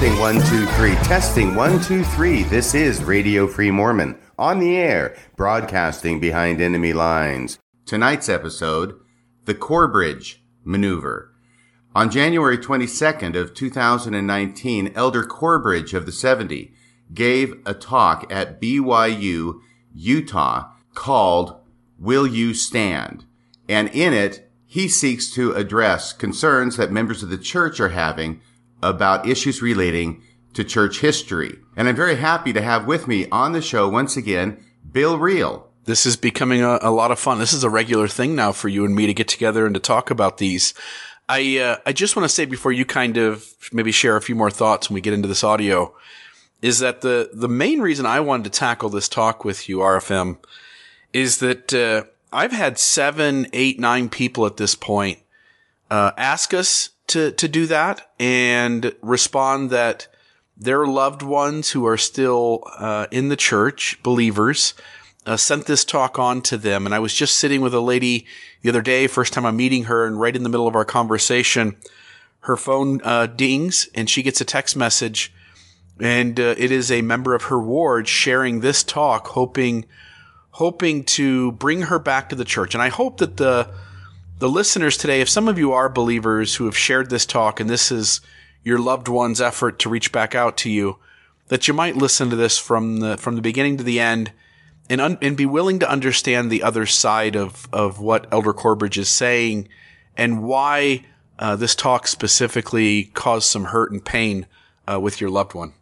Testing one, two, three. Testing one, two, three. This is Radio Free Mormon on the air, broadcasting behind enemy lines. Tonight's episode, the Corbridge Maneuver. On January 22nd of 2019, Elder Corbridge of the 70 gave a talk at BYU, Utah called Will You Stand? And in it, he seeks to address concerns that members of the church are having about issues relating to church history. And I'm very happy to have with me on the show once again, Bill Reel. This is becoming a, a lot of fun. This is a regular thing now for you and me to get together and to talk about these. I uh, I just want to say before you kind of maybe share a few more thoughts when we get into this audio, is that the the main reason I wanted to tackle this talk with you, RFM, is that uh, I've had seven, eight, nine people at this point uh, ask us to to do that and respond that their loved ones who are still uh, in the church, believers, uh, sent this talk on to them. And I was just sitting with a lady the other day, first time I'm meeting her, and right in the middle of our conversation, her phone uh, dings and she gets a text message, and uh, it is a member of her ward sharing this talk, hoping hoping to bring her back to the church. And I hope that the the listeners today, if some of you are believers who have shared this talk and this is your loved one's effort to reach back out to you, that you might listen to this from the from the beginning to the end and un- and be willing to understand the other side of of what Elder Corbridge is saying and why uh, this talk specifically caused some hurt and pain uh, with your loved one.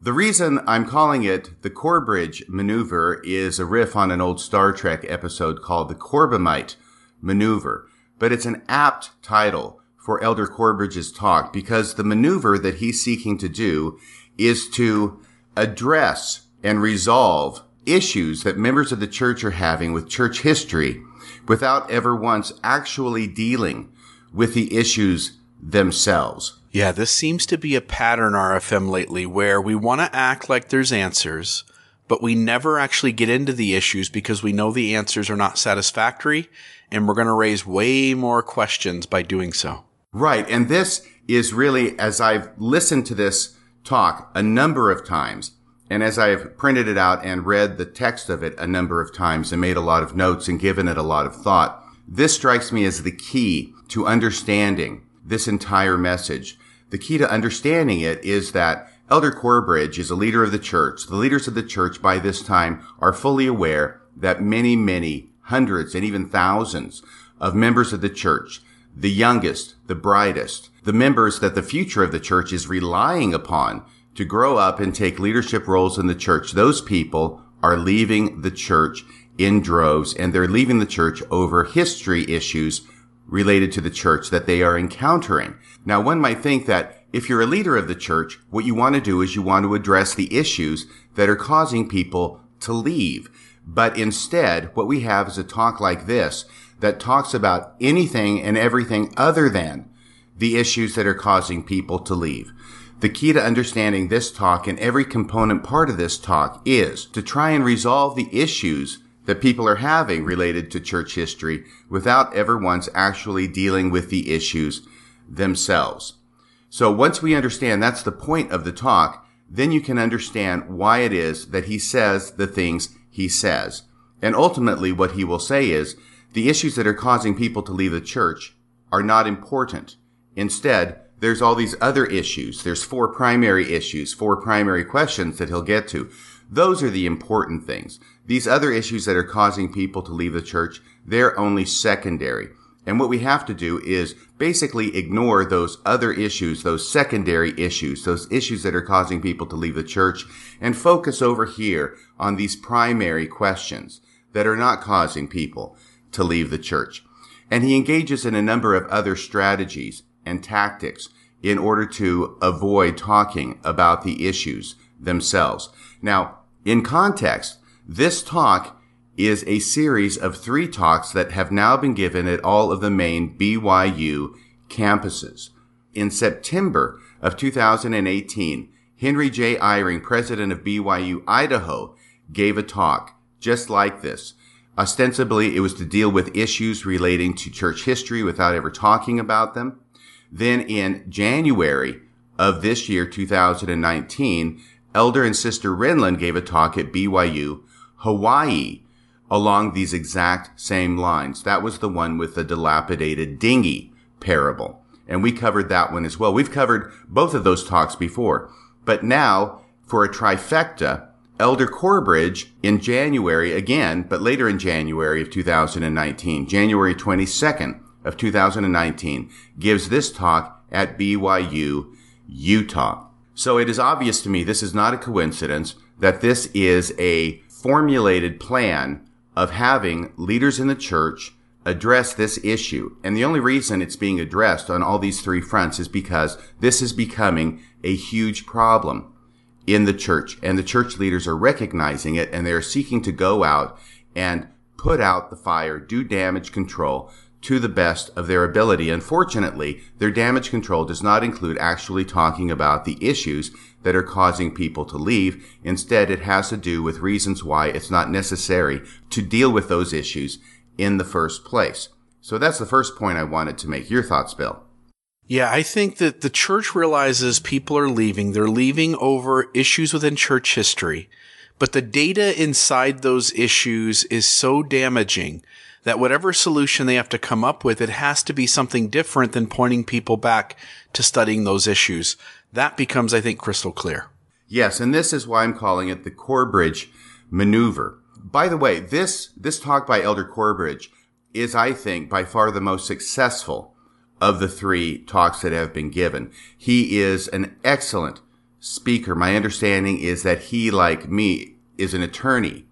The reason I'm calling it the Corbridge maneuver is a riff on an old Star Trek episode called the Corbomite maneuver but it's an apt title for Elder Corbridge's talk because the maneuver that he's seeking to do is to address and resolve issues that members of the church are having with church history without ever once actually dealing with the issues themselves. Yeah, this seems to be a pattern RFM lately where we want to act like there's answers, but we never actually get into the issues because we know the answers are not satisfactory and we're going to raise way more questions by doing so. Right. And this is really, as I've listened to this talk a number of times, and as I've printed it out and read the text of it a number of times and made a lot of notes and given it a lot of thought, this strikes me as the key to understanding this entire message. The key to understanding it is that Elder Corbridge is a leader of the church. The leaders of the church by this time are fully aware that many, many hundreds and even thousands of members of the church, the youngest, the brightest, the members that the future of the church is relying upon to grow up and take leadership roles in the church. Those people are leaving the church in droves and they're leaving the church over history issues related to the church that they are encountering. Now, one might think that if you're a leader of the church, what you want to do is you want to address the issues that are causing people to leave. But instead, what we have is a talk like this that talks about anything and everything other than the issues that are causing people to leave. The key to understanding this talk and every component part of this talk is to try and resolve the issues that people are having related to church history without ever once actually dealing with the issues themselves. So once we understand that's the point of the talk, then you can understand why it is that he says the things he says. And ultimately, what he will say is the issues that are causing people to leave the church are not important. Instead, there's all these other issues. There's four primary issues, four primary questions that he'll get to. Those are the important things. These other issues that are causing people to leave the church, they're only secondary. And what we have to do is basically ignore those other issues, those secondary issues, those issues that are causing people to leave the church and focus over here on these primary questions that are not causing people to leave the church. And he engages in a number of other strategies and tactics in order to avoid talking about the issues themselves. Now, in context, this talk is a series of three talks that have now been given at all of the main BYU campuses. In September of 2018, Henry J. Eyring, president of BYU Idaho, gave a talk just like this. Ostensibly, it was to deal with issues relating to church history without ever talking about them. Then in January of this year, 2019, Elder and Sister Renlund gave a talk at BYU, Hawaii, along these exact same lines. That was the one with the dilapidated dinghy parable. And we covered that one as well. We've covered both of those talks before. But now, for a trifecta, Elder Corbridge in January again, but later in January of 2019, January 22nd of 2019, gives this talk at BYU, Utah. So it is obvious to me this is not a coincidence that this is a formulated plan of having leaders in the church address this issue. And the only reason it's being addressed on all these three fronts is because this is becoming a huge problem in the church and the church leaders are recognizing it and they're seeking to go out and put out the fire, do damage control to the best of their ability. Unfortunately, their damage control does not include actually talking about the issues that are causing people to leave. Instead, it has to do with reasons why it's not necessary to deal with those issues in the first place. So that's the first point I wanted to make. Your thoughts, Bill? Yeah, I think that the church realizes people are leaving. They're leaving over issues within church history, but the data inside those issues is so damaging that whatever solution they have to come up with, it has to be something different than pointing people back to studying those issues. That becomes, I think, crystal clear. Yes, and this is why I'm calling it the Corbridge maneuver. By the way, this, this talk by Elder Corbridge is, I think, by far the most successful of the three talks that have been given. He is an excellent speaker. My understanding is that he, like me, is an attorney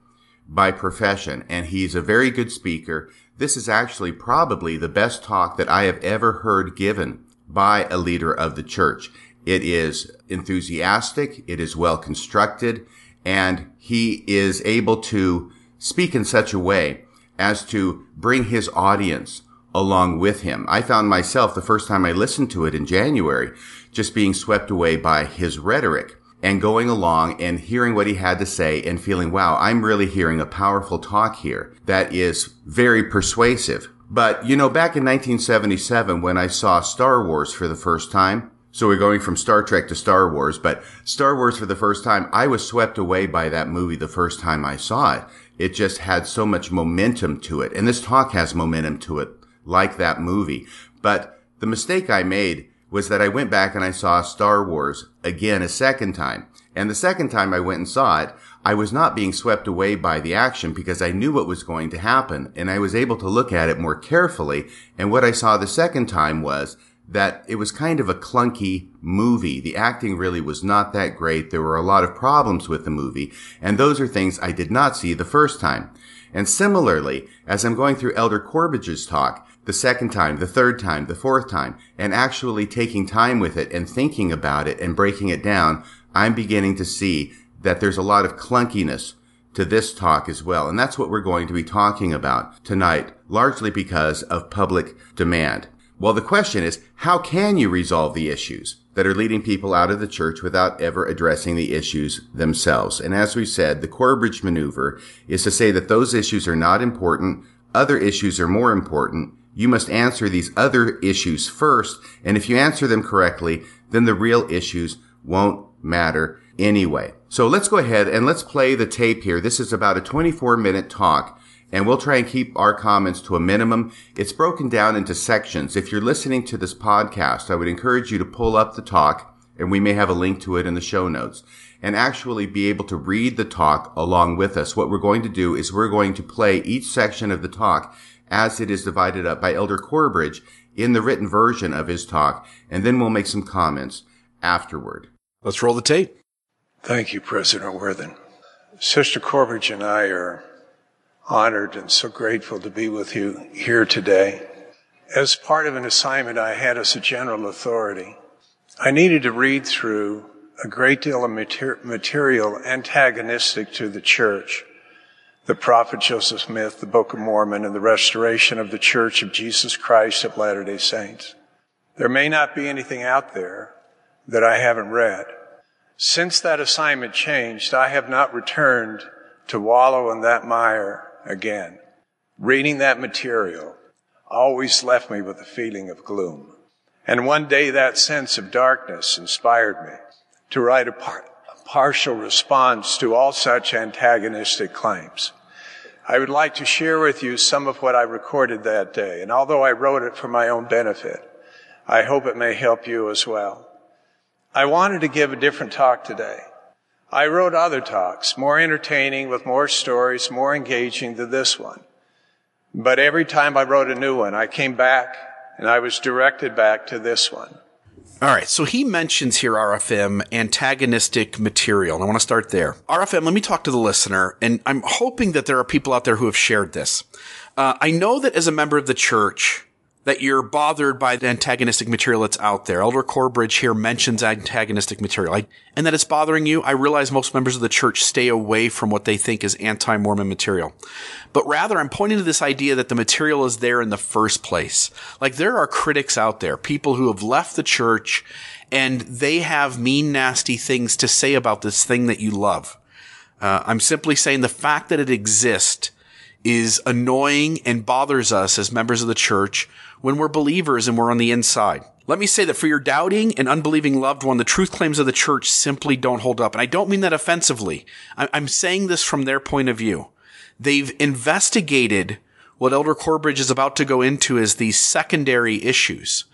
by profession, and he's a very good speaker. This is actually probably the best talk that I have ever heard given by a leader of the church. It is enthusiastic, it is well constructed, and he is able to speak in such a way as to bring his audience along with him. I found myself the first time I listened to it in January just being swept away by his rhetoric and going along and hearing what he had to say and feeling, wow, I'm really hearing a powerful talk here that is very persuasive. But, you know, back in 1977 when I saw Star Wars for the first time, so we're going from Star Trek to Star Wars, but Star Wars for the first time, I was swept away by that movie the first time I saw it. It just had so much momentum to it. And this talk has momentum to it, like that movie. But the mistake I made was that I went back and I saw Star Wars again a second time. And the second time I went and saw it, I was not being swept away by the action because I knew what was going to happen and I was able to look at it more carefully. And what I saw the second time was that it was kind of a clunky movie. The acting really was not that great. There were a lot of problems with the movie. And those are things I did not see the first time. And similarly, as I'm going through Elder Corbridge's talk, the second time, the third time, the fourth time, and actually taking time with it and thinking about it and breaking it down, I'm beginning to see that there's a lot of clunkiness to this talk as well. And that's what we're going to be talking about tonight, largely because of public demand. Well, the question is, how can you resolve the issues that are leading people out of the church without ever addressing the issues themselves? And as we said, the Corbridge maneuver is to say that those issues are not important. Other issues are more important you must answer these other issues first. And if you answer them correctly, then the real issues won't matter anyway. So let's go ahead and let's play the tape here. This is about a 24 minute talk and we'll try and keep our comments to a minimum. It's broken down into sections. If you're listening to this podcast, I would encourage you to pull up the talk and we may have a link to it in the show notes and actually be able to read the talk along with us. What we're going to do is we're going to play each section of the talk as it is divided up by Elder Corbridge in the written version of his talk, and then we'll make some comments afterward. Let's roll the tape. Thank you, President Worthen. Sister Corbridge and I are honored and so grateful to be with you here today. As part of an assignment I had as a general authority, I needed to read through a great deal of material antagonistic to the church the prophet Joseph Smith, the Book of Mormon, and the restoration of the Church of Jesus Christ of Latter day Saints. There may not be anything out there that I haven't read. Since that assignment changed, I have not returned to wallow in that mire again. Reading that material always left me with a feeling of gloom. And one day that sense of darkness inspired me to write a, par- a partial response to all such antagonistic claims. I would like to share with you some of what I recorded that day. And although I wrote it for my own benefit, I hope it may help you as well. I wanted to give a different talk today. I wrote other talks, more entertaining, with more stories, more engaging than this one. But every time I wrote a new one, I came back and I was directed back to this one. All right. So he mentions here RFM antagonistic material. And I want to start there. RFM, let me talk to the listener. And I'm hoping that there are people out there who have shared this. Uh, I know that as a member of the church, that you're bothered by the antagonistic material that's out there. Elder Corbridge here mentions antagonistic material I, and that it's bothering you. I realize most members of the church stay away from what they think is anti-Mormon material. But rather, I'm pointing to this idea that the material is there in the first place. Like there are critics out there, people who have left the church and they have mean, nasty things to say about this thing that you love. Uh, I'm simply saying the fact that it exists is annoying and bothers us as members of the church when we're believers and we're on the inside. Let me say that for your doubting and unbelieving loved one, the truth claims of the church simply don't hold up. And I don't mean that offensively. I'm saying this from their point of view. They've investigated what Elder Corbridge is about to go into as these secondary issues.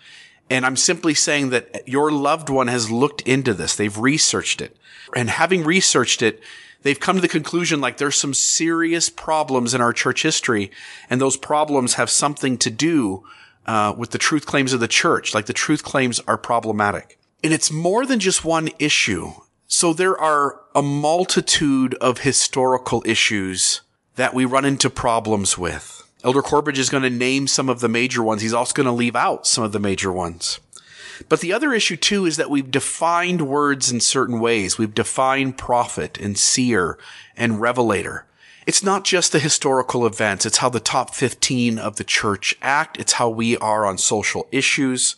And I'm simply saying that your loved one has looked into this. They've researched it. And having researched it, they've come to the conclusion like there's some serious problems in our church history. And those problems have something to do uh, with the truth claims of the church. Like the truth claims are problematic. And it's more than just one issue. So there are a multitude of historical issues that we run into problems with. Elder Corbridge is going to name some of the major ones. He's also going to leave out some of the major ones. But the other issue too is that we've defined words in certain ways. We've defined prophet and seer and revelator. It's not just the historical events. It's how the top 15 of the church act. It's how we are on social issues.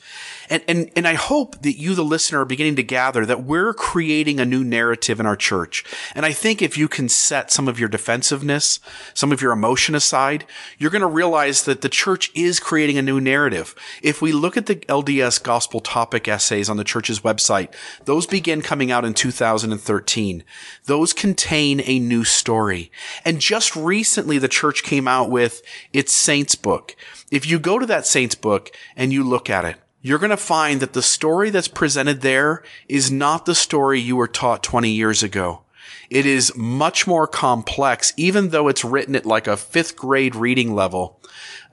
And, and, and I hope that you, the listener, are beginning to gather that we're creating a new narrative in our church. And I think if you can set some of your defensiveness, some of your emotion aside, you're going to realize that the church is creating a new narrative. If we look at the LDS gospel topic essays on the church's website, those begin coming out in 2013. Those contain a new story. And just recently, the church came out with its saints book. If you go to that saints book and you look at it, you're going to find that the story that's presented there is not the story you were taught 20 years ago. It is much more complex, even though it's written at like a fifth grade reading level.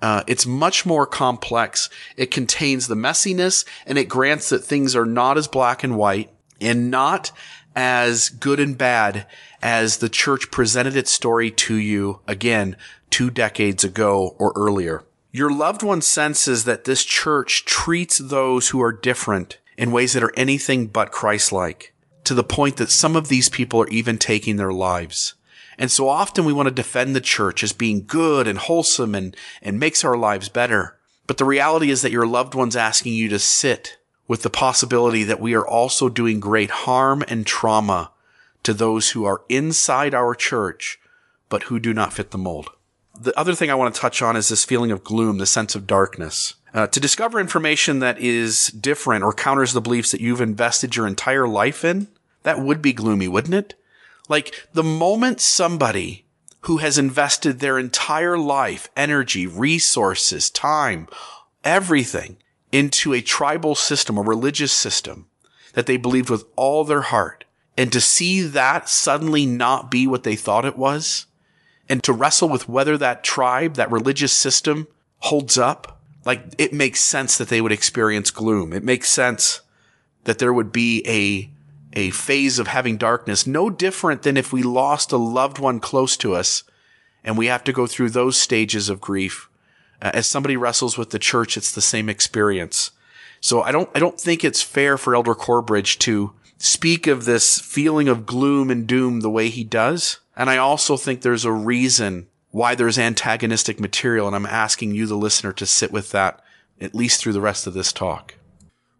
Uh, it's much more complex. It contains the messiness and it grants that things are not as black and white and not as good and bad as the church presented its story to you again two decades ago or earlier. Your loved one senses that this church treats those who are different in ways that are anything but Christ-like, to the point that some of these people are even taking their lives. And so often we want to defend the church as being good and wholesome and, and makes our lives better. But the reality is that your loved one's asking you to sit with the possibility that we are also doing great harm and trauma to those who are inside our church, but who do not fit the mold. The other thing I want to touch on is this feeling of gloom, the sense of darkness. Uh, to discover information that is different or counters the beliefs that you've invested your entire life in, that would be gloomy, wouldn't it? Like the moment somebody who has invested their entire life, energy, resources, time, everything into a tribal system, a religious system that they believed with all their heart, and to see that suddenly not be what they thought it was, and to wrestle with whether that tribe, that religious system holds up, like it makes sense that they would experience gloom. It makes sense that there would be a, a phase of having darkness, no different than if we lost a loved one close to us and we have to go through those stages of grief. Uh, as somebody wrestles with the church, it's the same experience. So I don't, I don't think it's fair for Elder Corbridge to speak of this feeling of gloom and doom the way he does. And I also think there's a reason why there's antagonistic material. And I'm asking you, the listener, to sit with that at least through the rest of this talk.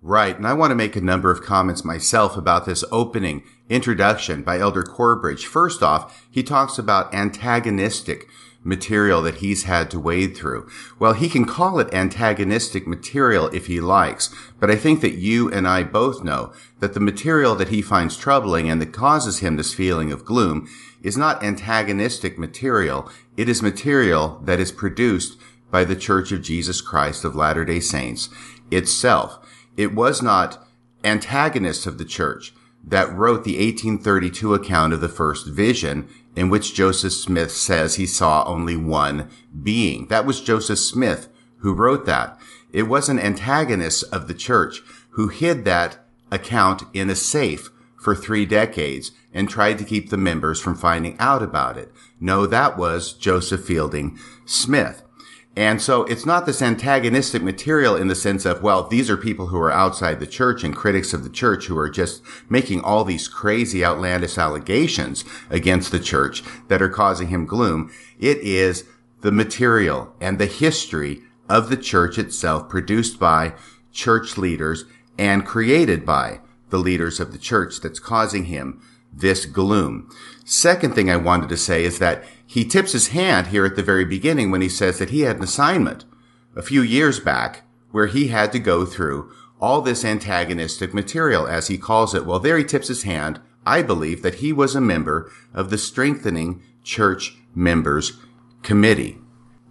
Right. And I want to make a number of comments myself about this opening introduction by Elder Corbridge. First off, he talks about antagonistic material that he's had to wade through. Well, he can call it antagonistic material if he likes, but I think that you and I both know that the material that he finds troubling and that causes him this feeling of gloom is not antagonistic material. It is material that is produced by the Church of Jesus Christ of Latter-day Saints itself. It was not antagonists of the church that wrote the 1832 account of the first vision in which Joseph Smith says he saw only one being. That was Joseph Smith who wrote that. It was an antagonist of the church who hid that account in a safe for three decades and tried to keep the members from finding out about it. No, that was Joseph Fielding Smith. And so it's not this antagonistic material in the sense of, well, these are people who are outside the church and critics of the church who are just making all these crazy outlandish allegations against the church that are causing him gloom. It is the material and the history of the church itself produced by church leaders and created by the leaders of the church that's causing him this gloom. Second thing I wanted to say is that he tips his hand here at the very beginning when he says that he had an assignment a few years back where he had to go through all this antagonistic material, as he calls it. Well, there he tips his hand. I believe that he was a member of the Strengthening Church Members Committee.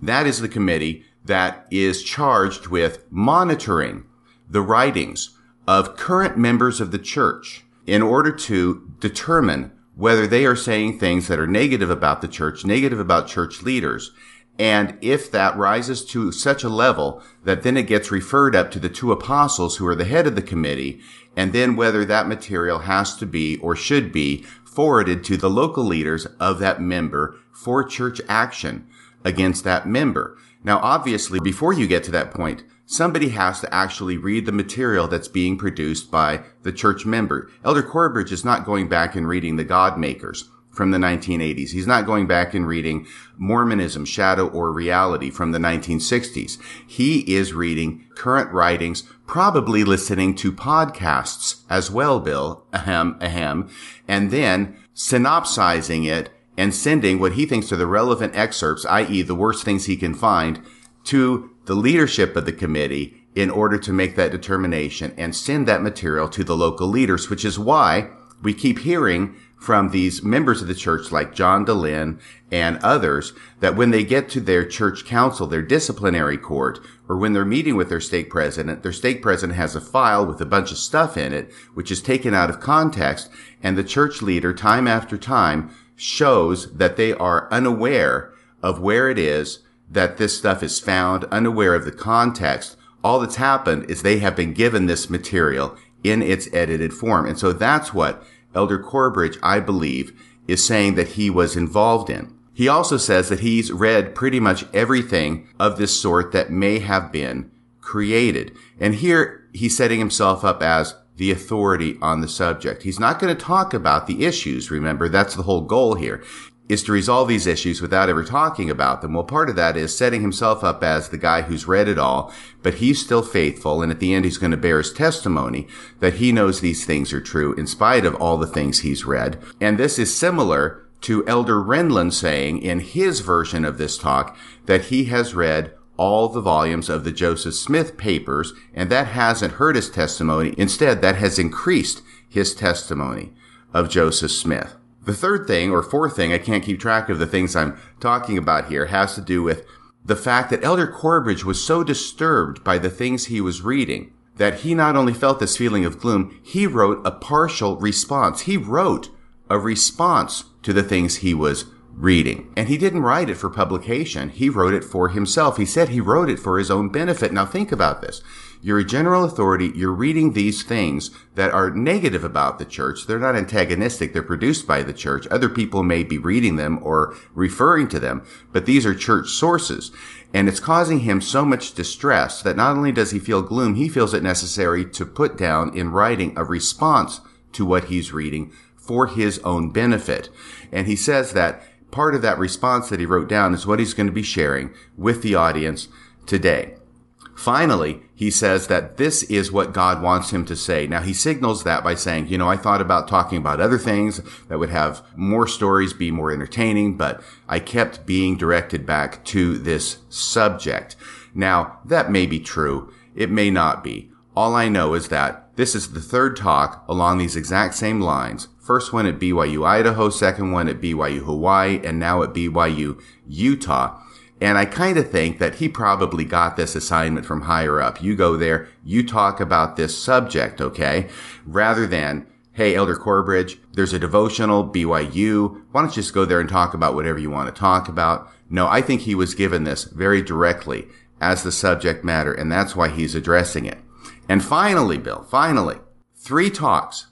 That is the committee that is charged with monitoring the writings of current members of the church in order to determine whether they are saying things that are negative about the church, negative about church leaders. And if that rises to such a level that then it gets referred up to the two apostles who are the head of the committee, and then whether that material has to be or should be forwarded to the local leaders of that member for church action against that member. Now, obviously, before you get to that point, somebody has to actually read the material that's being produced by the church member. Elder Corbridge is not going back and reading the God Makers from the 1980s. He's not going back and reading Mormonism, Shadow or Reality from the 1960s. He is reading current writings, probably listening to podcasts as well, Bill, ahem, ahem, and then synopsizing it and sending what he thinks are the relevant excerpts, i.e. the worst things he can find, to the leadership of the committee in order to make that determination and send that material to the local leaders, which is why we keep hearing from these members of the church like John Dehlin and others that when they get to their church council, their disciplinary court, or when they're meeting with their stake president, their stake president has a file with a bunch of stuff in it, which is taken out of context, and the church leader time after time shows that they are unaware of where it is that this stuff is found, unaware of the context. All that's happened is they have been given this material in its edited form. And so that's what Elder Corbridge, I believe, is saying that he was involved in. He also says that he's read pretty much everything of this sort that may have been created. And here he's setting himself up as the authority on the subject. He's not going to talk about the issues. Remember, that's the whole goal here is to resolve these issues without ever talking about them. Well, part of that is setting himself up as the guy who's read it all, but he's still faithful. And at the end, he's going to bear his testimony that he knows these things are true in spite of all the things he's read. And this is similar to Elder Renlund saying in his version of this talk that he has read all the volumes of the Joseph Smith papers, and that hasn't hurt his testimony. Instead, that has increased his testimony of Joseph Smith. The third thing or fourth thing, I can't keep track of the things I'm talking about here, has to do with the fact that Elder Corbridge was so disturbed by the things he was reading that he not only felt this feeling of gloom, he wrote a partial response. He wrote a response to the things he was reading. And he didn't write it for publication. He wrote it for himself. He said he wrote it for his own benefit. Now think about this. You're a general authority. You're reading these things that are negative about the church. They're not antagonistic. They're produced by the church. Other people may be reading them or referring to them, but these are church sources. And it's causing him so much distress that not only does he feel gloom, he feels it necessary to put down in writing a response to what he's reading for his own benefit. And he says that part of that response that he wrote down is what he's going to be sharing with the audience today. Finally, he says that this is what God wants him to say. Now he signals that by saying, you know, I thought about talking about other things that would have more stories, be more entertaining, but I kept being directed back to this subject. Now, that may be true. It may not be. All I know is that this is the third talk along these exact same lines. First one at BYU Idaho, second one at BYU Hawaii, and now at BYU Utah. And I kind of think that he probably got this assignment from higher up. You go there, you talk about this subject, okay? Rather than, hey, Elder Corbridge, there's a devotional, BYU. Why don't you just go there and talk about whatever you want to talk about? No, I think he was given this very directly as the subject matter, and that's why he's addressing it. And finally, Bill, finally, three talks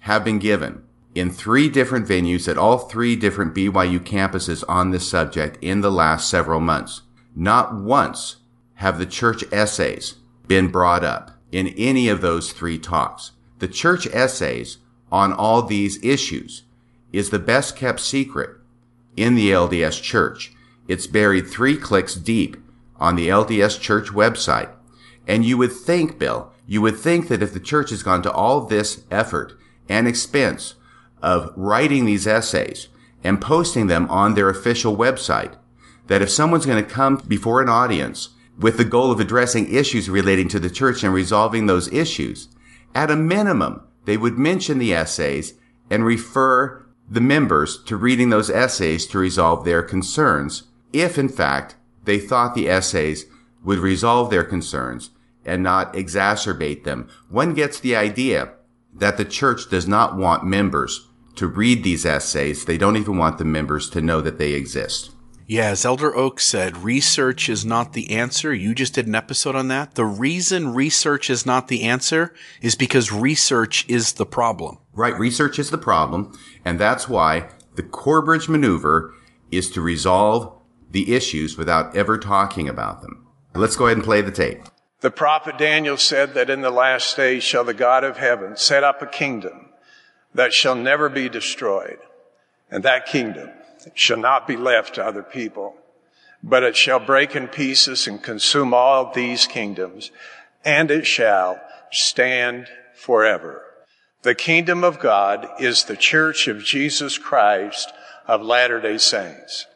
have been given in three different venues at all three different BYU campuses on this subject in the last several months. Not once have the church essays been brought up in any of those three talks. The church essays on all these issues is the best kept secret in the LDS church. It's buried three clicks deep on the LDS church website. And you would think, Bill, you would think that if the church has gone to all this effort and expense of writing these essays and posting them on their official website. That if someone's going to come before an audience with the goal of addressing issues relating to the church and resolving those issues, at a minimum, they would mention the essays and refer the members to reading those essays to resolve their concerns, if in fact they thought the essays would resolve their concerns and not exacerbate them. One gets the idea that the church does not want members to read these essays. They don't even want the members to know that they exist. Yeah, as Elder Oak said, research is not the answer. You just did an episode on that. The reason research is not the answer is because research is the problem. Right. Research is the problem. And that's why the Corbridge maneuver is to resolve the issues without ever talking about them. Let's go ahead and play the tape. The prophet Daniel said that in the last days shall the God of heaven set up a kingdom that shall never be destroyed. And that kingdom shall not be left to other people, but it shall break in pieces and consume all these kingdoms, and it shall stand forever. The kingdom of God is the church of Jesus Christ of Latter-day Saints.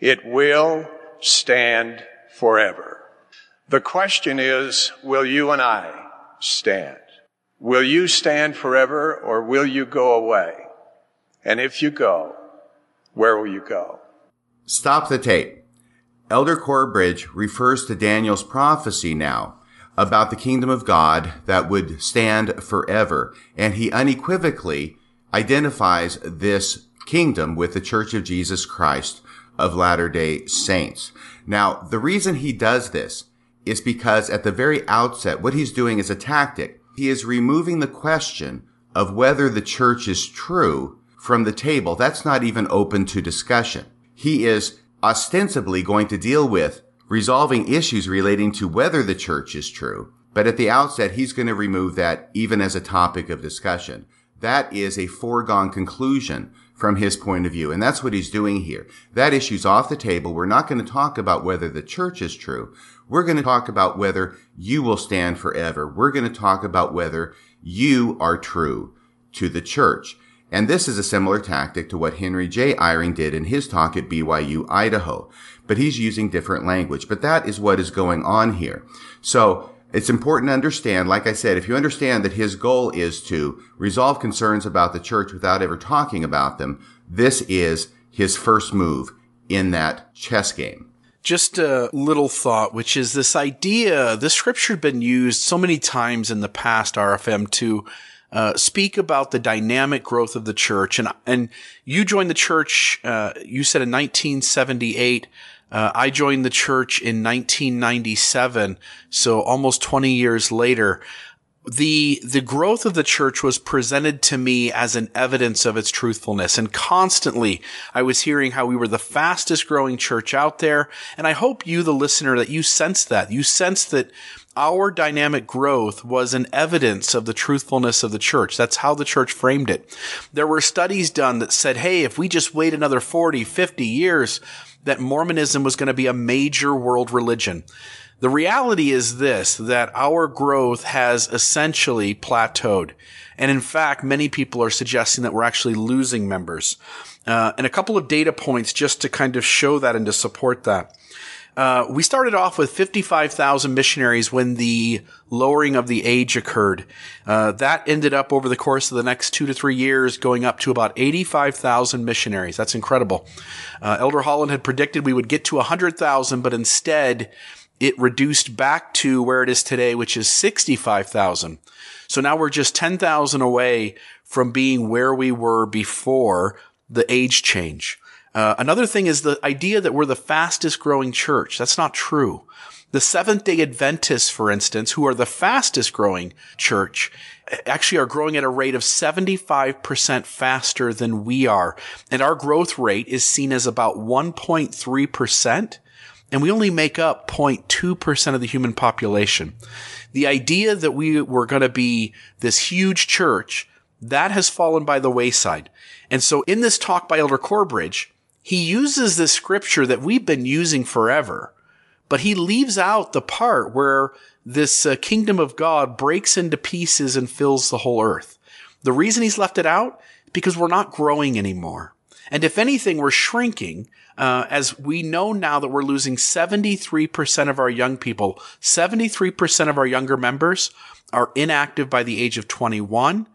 It will stand forever. The question is, will you and I stand? Will you stand forever or will you go away? And if you go, where will you go? Stop the tape. Elder Corbridge refers to Daniel's prophecy now about the kingdom of God that would stand forever. And he unequivocally identifies this kingdom with the Church of Jesus Christ of Latter-day Saints. Now, the reason he does this is because at the very outset, what he's doing is a tactic he is removing the question of whether the church is true from the table. That's not even open to discussion. He is ostensibly going to deal with resolving issues relating to whether the church is true. But at the outset, he's going to remove that even as a topic of discussion. That is a foregone conclusion from his point of view. And that's what he's doing here. That issue's off the table. We're not going to talk about whether the church is true. We're going to talk about whether you will stand forever. We're going to talk about whether you are true to the church. And this is a similar tactic to what Henry J. Eyring did in his talk at BYU, Idaho. But he's using different language. But that is what is going on here. So it's important to understand, like I said, if you understand that his goal is to resolve concerns about the church without ever talking about them, this is his first move in that chess game just a little thought, which is this idea, the scripture had been used so many times in the past, RFM, to uh, speak about the dynamic growth of the church. And, and you joined the church, uh, you said in 1978. Uh, I joined the church in 1997, so almost 20 years later the the growth of the church was presented to me as an evidence of its truthfulness and constantly I was hearing how we were the fastest growing church out there and I hope you the listener that you sensed that you sensed that our dynamic growth was an evidence of the truthfulness of the church. That's how the church framed it. There were studies done that said, hey, if we just wait another 40, 50 years, that Mormonism was going to be a major world religion The reality is this, that our growth has essentially plateaued. And in fact, many people are suggesting that we're actually losing members. Uh, and a couple of data points just to kind of show that and to support that. Uh, we started off with 55,000 missionaries when the lowering of the age occurred. Uh, that ended up over the course of the next two to three years going up to about 85,000 missionaries. That's incredible. Uh, Elder Holland had predicted we would get to 100,000, but instead it reduced back to where it is today, which is 65,000. So now we're just 10,000 away from being where we were before the age change. Uh, another thing is the idea that we're the fastest growing church. That's not true. The Seventh day Adventists, for instance, who are the fastest growing church, actually are growing at a rate of 75% faster than we are. And our growth rate is seen as about 1.3%. And we only make up 0.2% of the human population. The idea that we were going to be this huge church, that has fallen by the wayside. And so in this talk by Elder Corbridge, he uses this scripture that we've been using forever, but he leaves out the part where this uh, kingdom of God breaks into pieces and fills the whole earth. The reason he's left it out because we're not growing anymore. And if anything, we're shrinking, uh, as we know now that we're losing 73% of our young people. 73% of our younger members are inactive by the age of 21.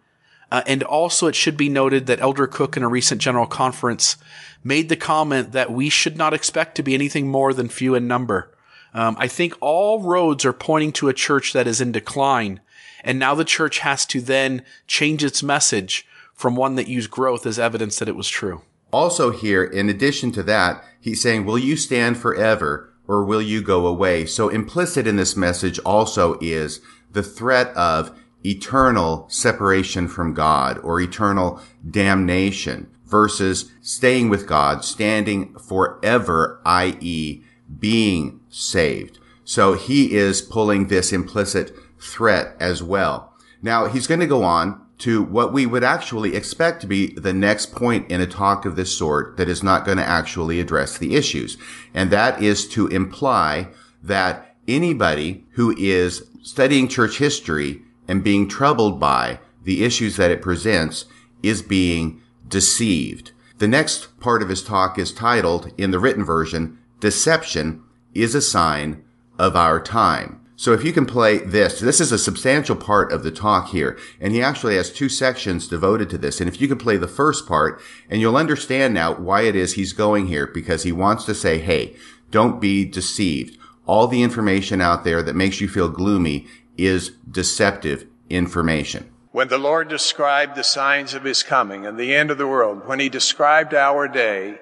Uh, and also, it should be noted that Elder Cook in a recent general conference made the comment that we should not expect to be anything more than few in number. Um, I think all roads are pointing to a church that is in decline. And now the church has to then change its message from one that used growth as evidence that it was true. Also, here, in addition to that, he's saying, Will you stand forever or will you go away? So, implicit in this message also is the threat of eternal separation from God or eternal damnation versus staying with God, standing forever, i.e. being saved. So he is pulling this implicit threat as well. Now he's going to go on to what we would actually expect to be the next point in a talk of this sort that is not going to actually address the issues. And that is to imply that anybody who is studying church history and being troubled by the issues that it presents is being deceived. The next part of his talk is titled, in the written version, Deception is a Sign of Our Time. So if you can play this, this is a substantial part of the talk here, and he actually has two sections devoted to this. And if you can play the first part, and you'll understand now why it is he's going here, because he wants to say, hey, don't be deceived. All the information out there that makes you feel gloomy is deceptive information. When the Lord described the signs of his coming and the end of the world, when he described our day,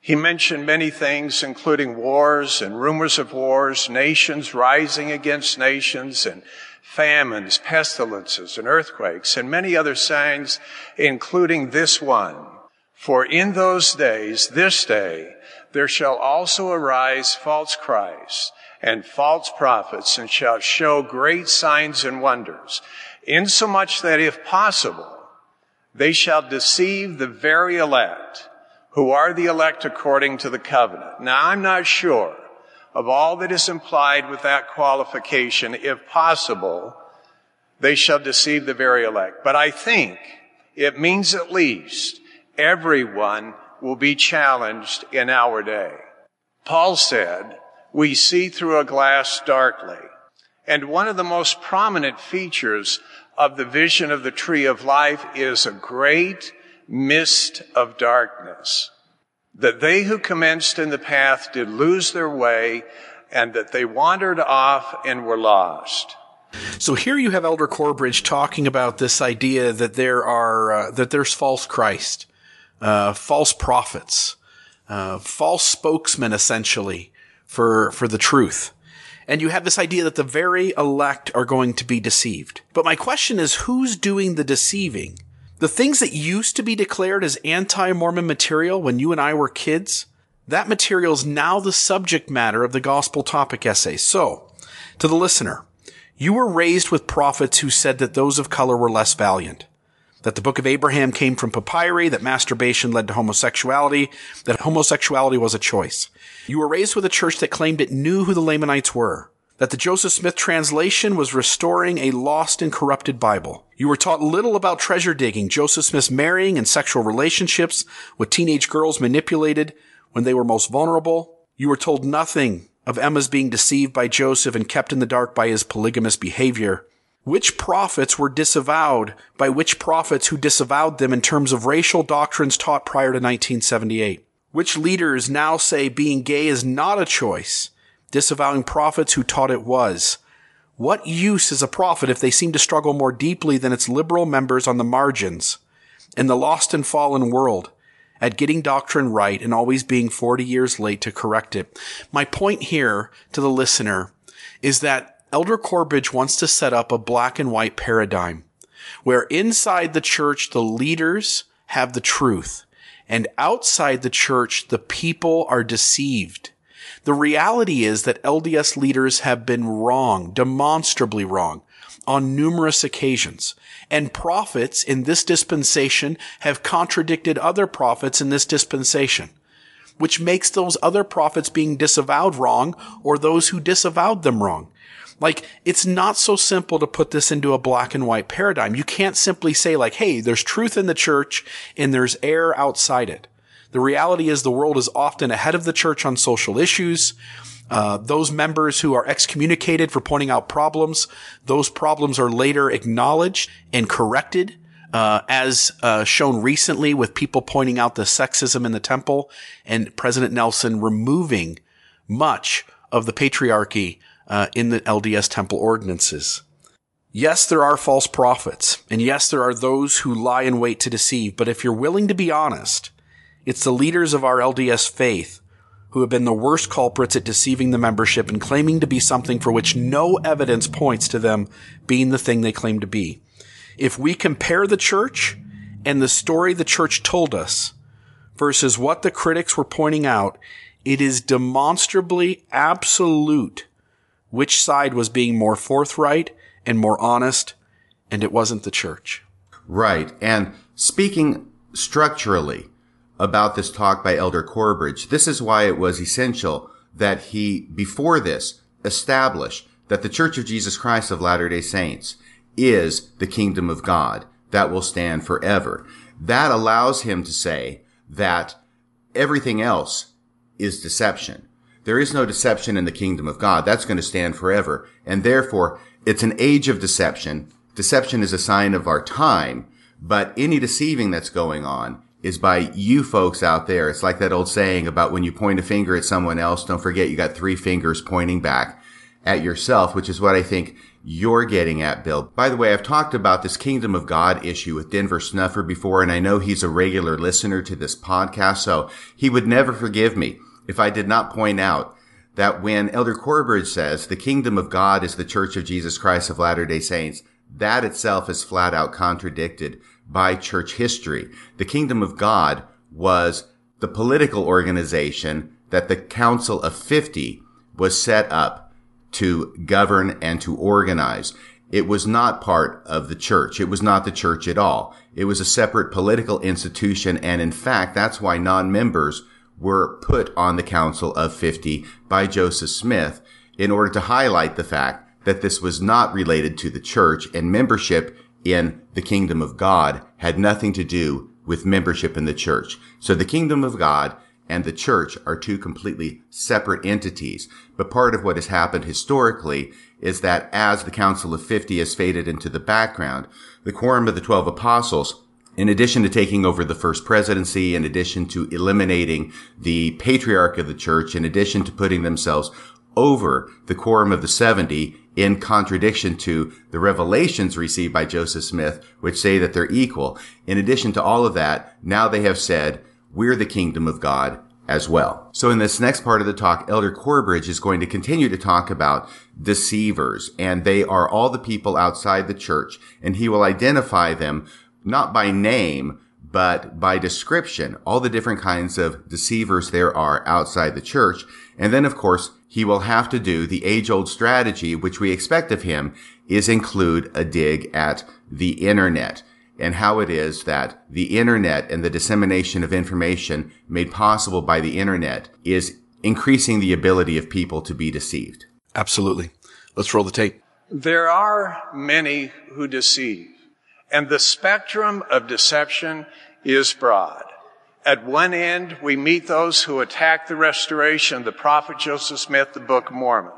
he mentioned many things, including wars and rumors of wars, nations rising against nations, and famines, pestilences, and earthquakes, and many other signs, including this one. For in those days, this day, there shall also arise false Christs and false prophets, and shall show great signs and wonders insomuch that if possible, they shall deceive the very elect, who are the elect according to the covenant. Now, I'm not sure of all that is implied with that qualification. If possible, they shall deceive the very elect. But I think it means at least everyone will be challenged in our day. Paul said, we see through a glass darkly. And one of the most prominent features of the vision of the tree of life is a great mist of darkness. That they who commenced in the path did lose their way and that they wandered off and were lost. So here you have Elder Corbridge talking about this idea that there are uh, that there's false Christ, uh, false prophets, uh, false spokesmen, essentially for for the truth and you have this idea that the very elect are going to be deceived. But my question is, who's doing the deceiving? The things that used to be declared as anti-Mormon material when you and I were kids, that material is now the subject matter of the gospel topic essay. So, to the listener, you were raised with prophets who said that those of color were less valiant that the book of Abraham came from papyri, that masturbation led to homosexuality, that homosexuality was a choice. You were raised with a church that claimed it knew who the Lamanites were. that the Joseph Smith translation was restoring a lost and corrupted Bible. You were taught little about treasure digging, Joseph Smith's marrying and sexual relationships with teenage girls manipulated when they were most vulnerable. You were told nothing of Emma's being deceived by Joseph and kept in the dark by his polygamous behavior. Which prophets were disavowed by which prophets who disavowed them in terms of racial doctrines taught prior to 1978? Which leaders now say being gay is not a choice, disavowing prophets who taught it was? What use is a prophet if they seem to struggle more deeply than its liberal members on the margins? In the lost and fallen world, at getting doctrine right and always being 40 years late to correct it. My point here to the listener is that Elder Corbridge wants to set up a black and white paradigm where inside the church, the leaders have the truth and outside the church, the people are deceived. The reality is that LDS leaders have been wrong, demonstrably wrong on numerous occasions. And prophets in this dispensation have contradicted other prophets in this dispensation, which makes those other prophets being disavowed wrong or those who disavowed them wrong. Like, it's not so simple to put this into a black and white paradigm. You can't simply say like, hey, there's truth in the church and there's error outside it. The reality is the world is often ahead of the church on social issues. Uh, those members who are excommunicated for pointing out problems, those problems are later acknowledged and corrected. Uh, as uh, shown recently with people pointing out the sexism in the temple and President Nelson removing much of the patriarchy uh, in the LDS temple ordinances. Yes, there are false prophets, and yes, there are those who lie in wait to deceive, but if you're willing to be honest, it's the leaders of our LDS faith who have been the worst culprits at deceiving the membership and claiming to be something for which no evidence points to them being the thing they claim to be. If we compare the church and the story the church told us versus what the critics were pointing out, it is demonstrably absolute which side was being more forthright and more honest, and it wasn't the church. Right. And speaking structurally about this talk by Elder Corbridge, this is why it was essential that he, before this, establish that the Church of Jesus Christ of Latter-day Saints is the kingdom of God that will stand forever. That allows him to say that everything else is deception. There is no deception in the kingdom of God. That's going to stand forever. And therefore, it's an age of deception. Deception is a sign of our time, but any deceiving that's going on is by you folks out there. It's like that old saying about when you point a finger at someone else, don't forget you got three fingers pointing back at yourself, which is what I think you're getting at, Bill. By the way, I've talked about this kingdom of God issue with Denver Snuffer before, and I know he's a regular listener to this podcast, so he would never forgive me if I did not point out that when Elder Corbridge says the kingdom of God is the church of Jesus Christ of Latter-day Saints, that itself is flat out contradicted by church history. The kingdom of God was the political organization that the Council of 50 was set up to govern and to organize. It was not part of the church. It was not the church at all. It was a separate political institution. And in fact, that's why non-members were put on the Council of 50 by Joseph Smith in order to highlight the fact that this was not related to the church and membership in the kingdom of God had nothing to do with membership in the church. So the kingdom of God and the church are two completely separate entities. But part of what has happened historically is that as the Council of 50 has faded into the background, the Quorum of the Twelve Apostles in addition to taking over the first presidency, in addition to eliminating the patriarch of the church, in addition to putting themselves over the quorum of the 70 in contradiction to the revelations received by Joseph Smith, which say that they're equal. In addition to all of that, now they have said, we're the kingdom of God as well. So in this next part of the talk, Elder Corbridge is going to continue to talk about deceivers, and they are all the people outside the church, and he will identify them not by name, but by description, all the different kinds of deceivers there are outside the church. And then, of course, he will have to do the age old strategy, which we expect of him is include a dig at the internet and how it is that the internet and the dissemination of information made possible by the internet is increasing the ability of people to be deceived. Absolutely. Let's roll the tape. There are many who deceive, and the spectrum of deception is broad. At one end, we meet those who attack the restoration, the prophet Joseph Smith, the Book of Mormon.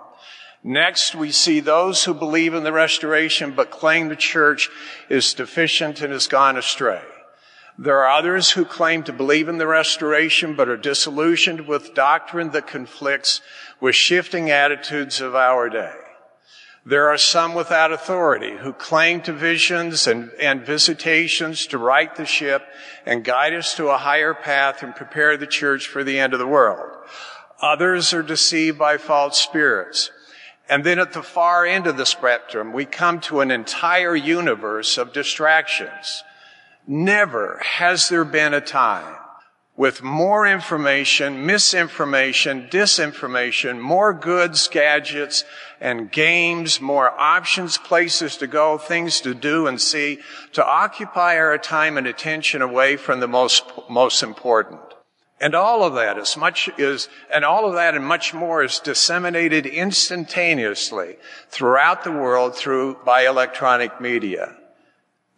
Next, we see those who believe in the restoration but claim the church is deficient and has gone astray. There are others who claim to believe in the restoration but are disillusioned with doctrine that conflicts with shifting attitudes of our day. There are some without authority who claim to visions and, and, visitations to right the ship and guide us to a higher path and prepare the church for the end of the world. Others are deceived by false spirits. And then at the far end of the spectrum, we come to an entire universe of distractions. Never has there been a time with more information, misinformation, disinformation, more goods, gadgets, and games, more options, places to go, things to do and see, to occupy our time and attention away from the most, most important. And all of that is much is, and all of that and much more is disseminated instantaneously throughout the world through by electronic media.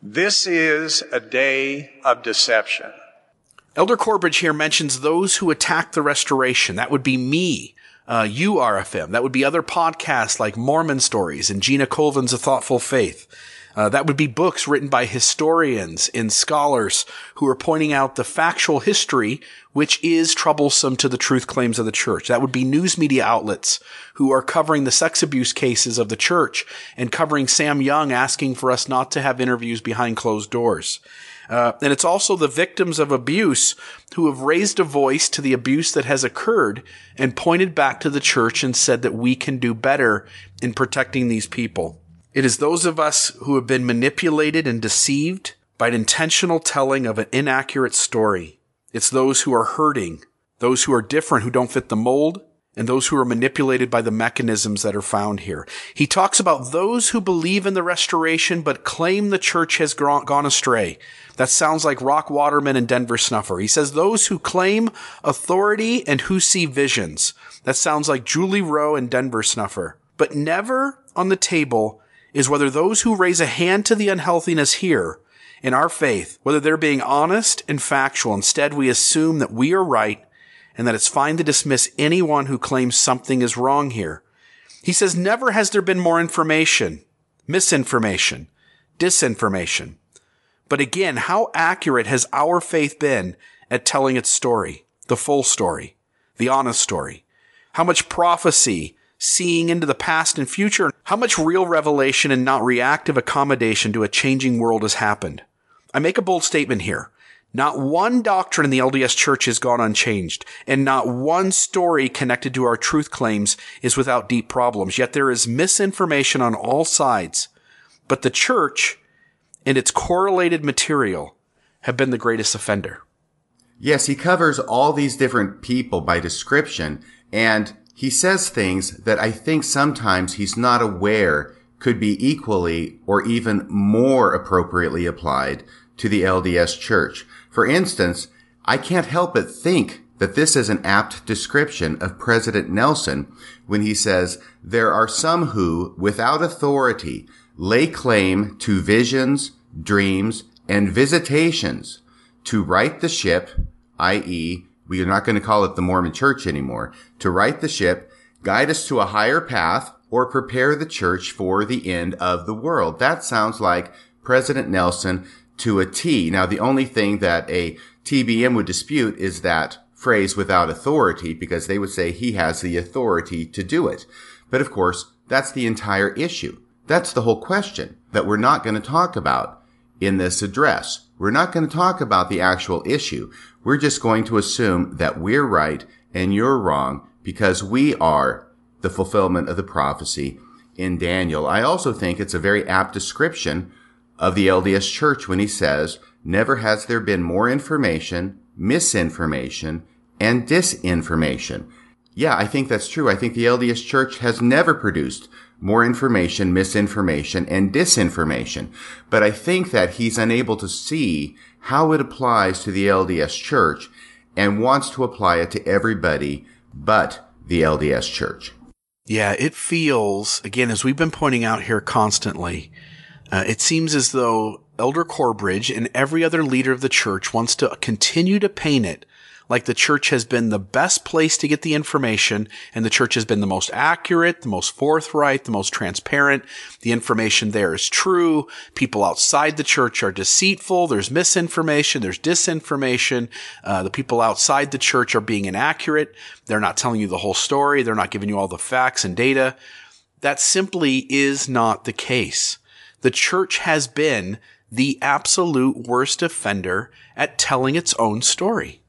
This is a day of deception. Elder Corbridge here mentions those who attack the restoration. That would be me, uh, you, RFM. That would be other podcasts like Mormon Stories and Gina Colvin's A Thoughtful Faith. Uh, that would be books written by historians and scholars who are pointing out the factual history, which is troublesome to the truth claims of the church. That would be news media outlets who are covering the sex abuse cases of the church and covering Sam Young asking for us not to have interviews behind closed doors. Uh, and it's also the victims of abuse who have raised a voice to the abuse that has occurred and pointed back to the church and said that we can do better in protecting these people. It is those of us who have been manipulated and deceived by an intentional telling of an inaccurate story. It's those who are hurting, those who are different, who don't fit the mold, and those who are manipulated by the mechanisms that are found here. He talks about those who believe in the restoration but claim the church has gone astray. That sounds like Rock Waterman and Denver Snuffer. He says those who claim authority and who see visions. That sounds like Julie Rowe and Denver Snuffer. But never on the table is whether those who raise a hand to the unhealthiness here in our faith, whether they're being honest and factual. Instead, we assume that we are right and that it's fine to dismiss anyone who claims something is wrong here. He says, never has there been more information, misinformation, disinformation. But again, how accurate has our faith been at telling its story, the full story, the honest story? How much prophecy, seeing into the past and future, how much real revelation and not reactive accommodation to a changing world has happened? I make a bold statement here. Not one doctrine in the LDS Church has gone unchanged, and not one story connected to our truth claims is without deep problems. Yet there is misinformation on all sides. But the Church and its correlated material have been the greatest offender. Yes, he covers all these different people by description, and he says things that I think sometimes he's not aware could be equally or even more appropriately applied to the LDS Church. For instance, I can't help but think that this is an apt description of President Nelson when he says, there are some who, without authority, lay claim to visions, dreams, and visitations to right the ship, i.e., we are not going to call it the Mormon church anymore, to right the ship, guide us to a higher path, or prepare the church for the end of the world. That sounds like President Nelson to a T. Now, the only thing that a TBM would dispute is that phrase without authority because they would say he has the authority to do it. But of course, that's the entire issue. That's the whole question that we're not going to talk about in this address. We're not going to talk about the actual issue. We're just going to assume that we're right and you're wrong because we are the fulfillment of the prophecy in Daniel. I also think it's a very apt description of the LDS church when he says, never has there been more information, misinformation, and disinformation. Yeah, I think that's true. I think the LDS church has never produced more information, misinformation, and disinformation. But I think that he's unable to see how it applies to the LDS church and wants to apply it to everybody but the LDS church. Yeah, it feels, again, as we've been pointing out here constantly, uh, it seems as though Elder Corbridge and every other leader of the church wants to continue to paint it like the church has been the best place to get the information and the church has been the most accurate, the most forthright, the most transparent. The information there is true. People outside the church are deceitful. There's misinformation. There's disinformation. Uh, the people outside the church are being inaccurate. They're not telling you the whole story. They're not giving you all the facts and data. That simply is not the case. The church has been the absolute worst offender at telling its own story.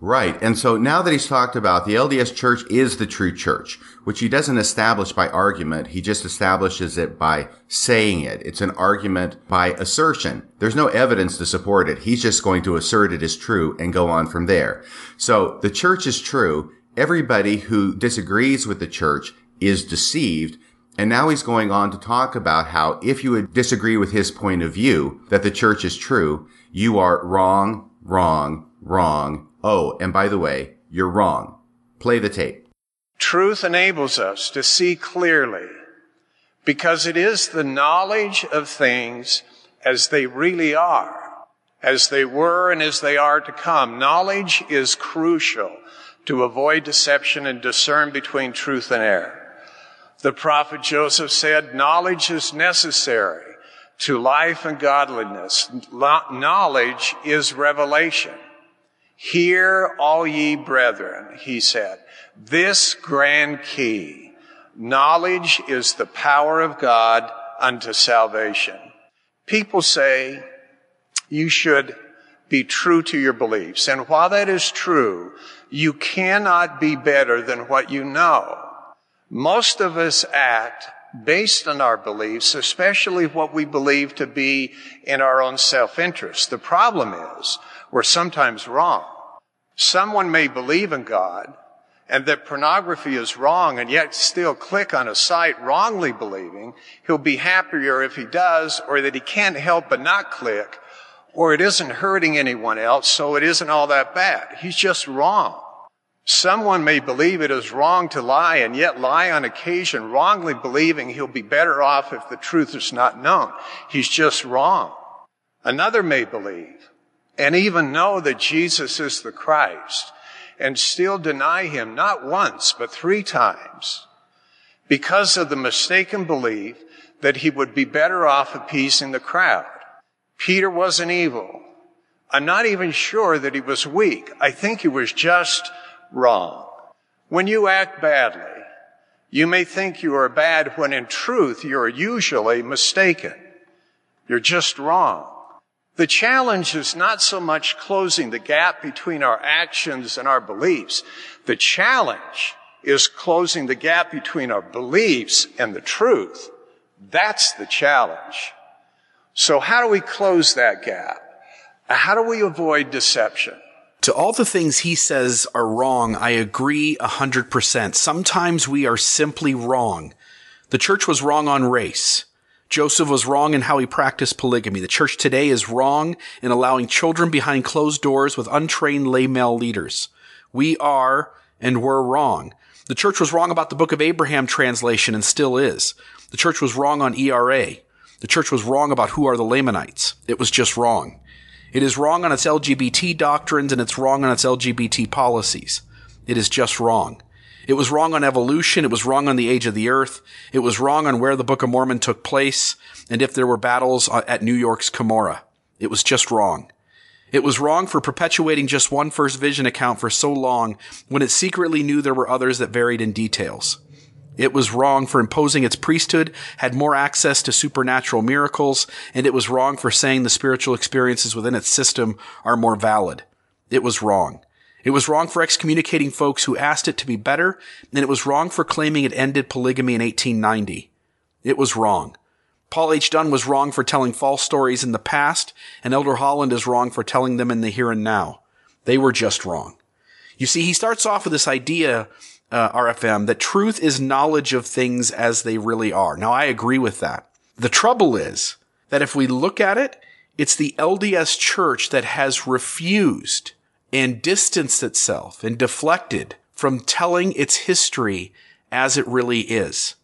Right. And so now that he's talked about the LDS church is the true church, which he doesn't establish by argument. He just establishes it by saying it. It's an argument by assertion. There's no evidence to support it. He's just going to assert it is true and go on from there. So the church is true. Everybody who disagrees with the church is deceived. And now he's going on to talk about how if you would disagree with his point of view that the church is true, you are wrong, wrong, wrong, Oh, and by the way, you're wrong. Play the tape. Truth enables us to see clearly because it is the knowledge of things as they really are, as they were and as they are to come. Knowledge is crucial to avoid deception and discern between truth and error. The prophet Joseph said, knowledge is necessary to life and godliness. Knowledge is revelation. Hear all ye brethren, he said, this grand key. Knowledge is the power of God unto salvation. People say you should be true to your beliefs. And while that is true, you cannot be better than what you know. Most of us act based on our beliefs, especially what we believe to be in our own self-interest. The problem is we're sometimes wrong. Someone may believe in God and that pornography is wrong and yet still click on a site wrongly believing he'll be happier if he does or that he can't help but not click or it isn't hurting anyone else so it isn't all that bad. He's just wrong. Someone may believe it is wrong to lie and yet lie on occasion wrongly believing he'll be better off if the truth is not known. He's just wrong. Another may believe and even know that Jesus is the Christ and still deny him not once, but three times because of the mistaken belief that he would be better off appeasing the crowd. Peter wasn't evil. I'm not even sure that he was weak. I think he was just wrong. When you act badly, you may think you are bad when in truth you're usually mistaken. You're just wrong. The challenge is not so much closing the gap between our actions and our beliefs. The challenge is closing the gap between our beliefs and the truth. That's the challenge. So how do we close that gap? How do we avoid deception? To all the things he says are wrong, I agree 100%. Sometimes we are simply wrong. The church was wrong on race. Joseph was wrong in how he practiced polygamy. The church today is wrong in allowing children behind closed doors with untrained lay male leaders. We are and were wrong. The church was wrong about the Book of Abraham translation and still is. The church was wrong on ERA. The church was wrong about who are the Lamanites. It was just wrong. It is wrong on its LGBT doctrines and it's wrong on its LGBT policies. It is just wrong. It was wrong on evolution. It was wrong on the age of the earth. It was wrong on where the Book of Mormon took place and if there were battles uh, at New York's Cumorah. It was just wrong. It was wrong for perpetuating just one first vision account for so long when it secretly knew there were others that varied in details. It was wrong for imposing its priesthood had more access to supernatural miracles, and it was wrong for saying the spiritual experiences within its system are more valid. It was wrong. It was wrong for excommunicating folks who asked it to be better, and it was wrong for claiming it ended polygamy in 1890. It was wrong. Paul H. Dunn was wrong for telling false stories in the past, and Elder Holland is wrong for telling them in the here and now. They were just wrong. You see, he starts off with this idea, uh, RFM, that truth is knowledge of things as they really are. Now, I agree with that. The trouble is that if we look at it, it's the LDS church that has refused and distanced itself and deflected from telling its history as it really is.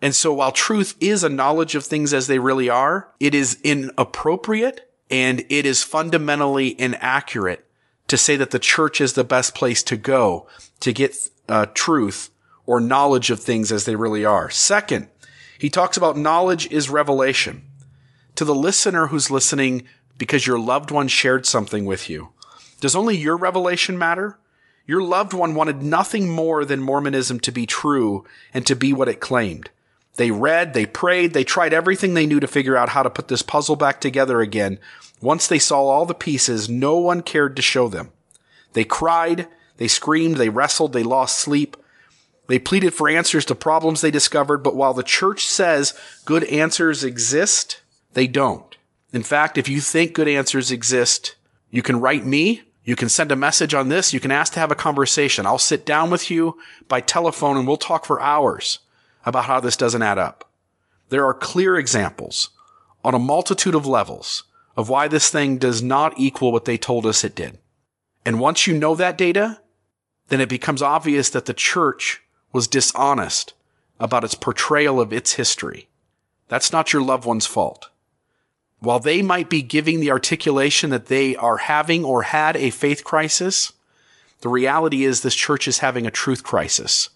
And so while truth is a knowledge of things as they really are, it is inappropriate and it is fundamentally inaccurate to say that the church is the best place to go to get uh, truth or knowledge of things as they really are. Second, he talks about knowledge is revelation. To the listener who's listening because your loved one shared something with you, does only your revelation matter? Your loved one wanted nothing more than Mormonism to be true and to be what it claimed. They read, they prayed, they tried everything they knew to figure out how to put this puzzle back together again. Once they saw all the pieces, no one cared to show them. They cried, they screamed, they wrestled, they lost sleep. They pleaded for answers to problems they discovered, but while the church says good answers exist, they don't. In fact, if you think good answers exist, you can write me, you can send a message on this, you can ask to have a conversation. I'll sit down with you by telephone and we'll talk for hours about how this doesn't add up. There are clear examples on a multitude of levels of why this thing does not equal what they told us it did. And once you know that data, then it becomes obvious that the church was dishonest about its portrayal of its history. That's not your loved one's fault. While they might be giving the articulation that they are having or had a faith crisis, the reality is this church is having a truth crisis.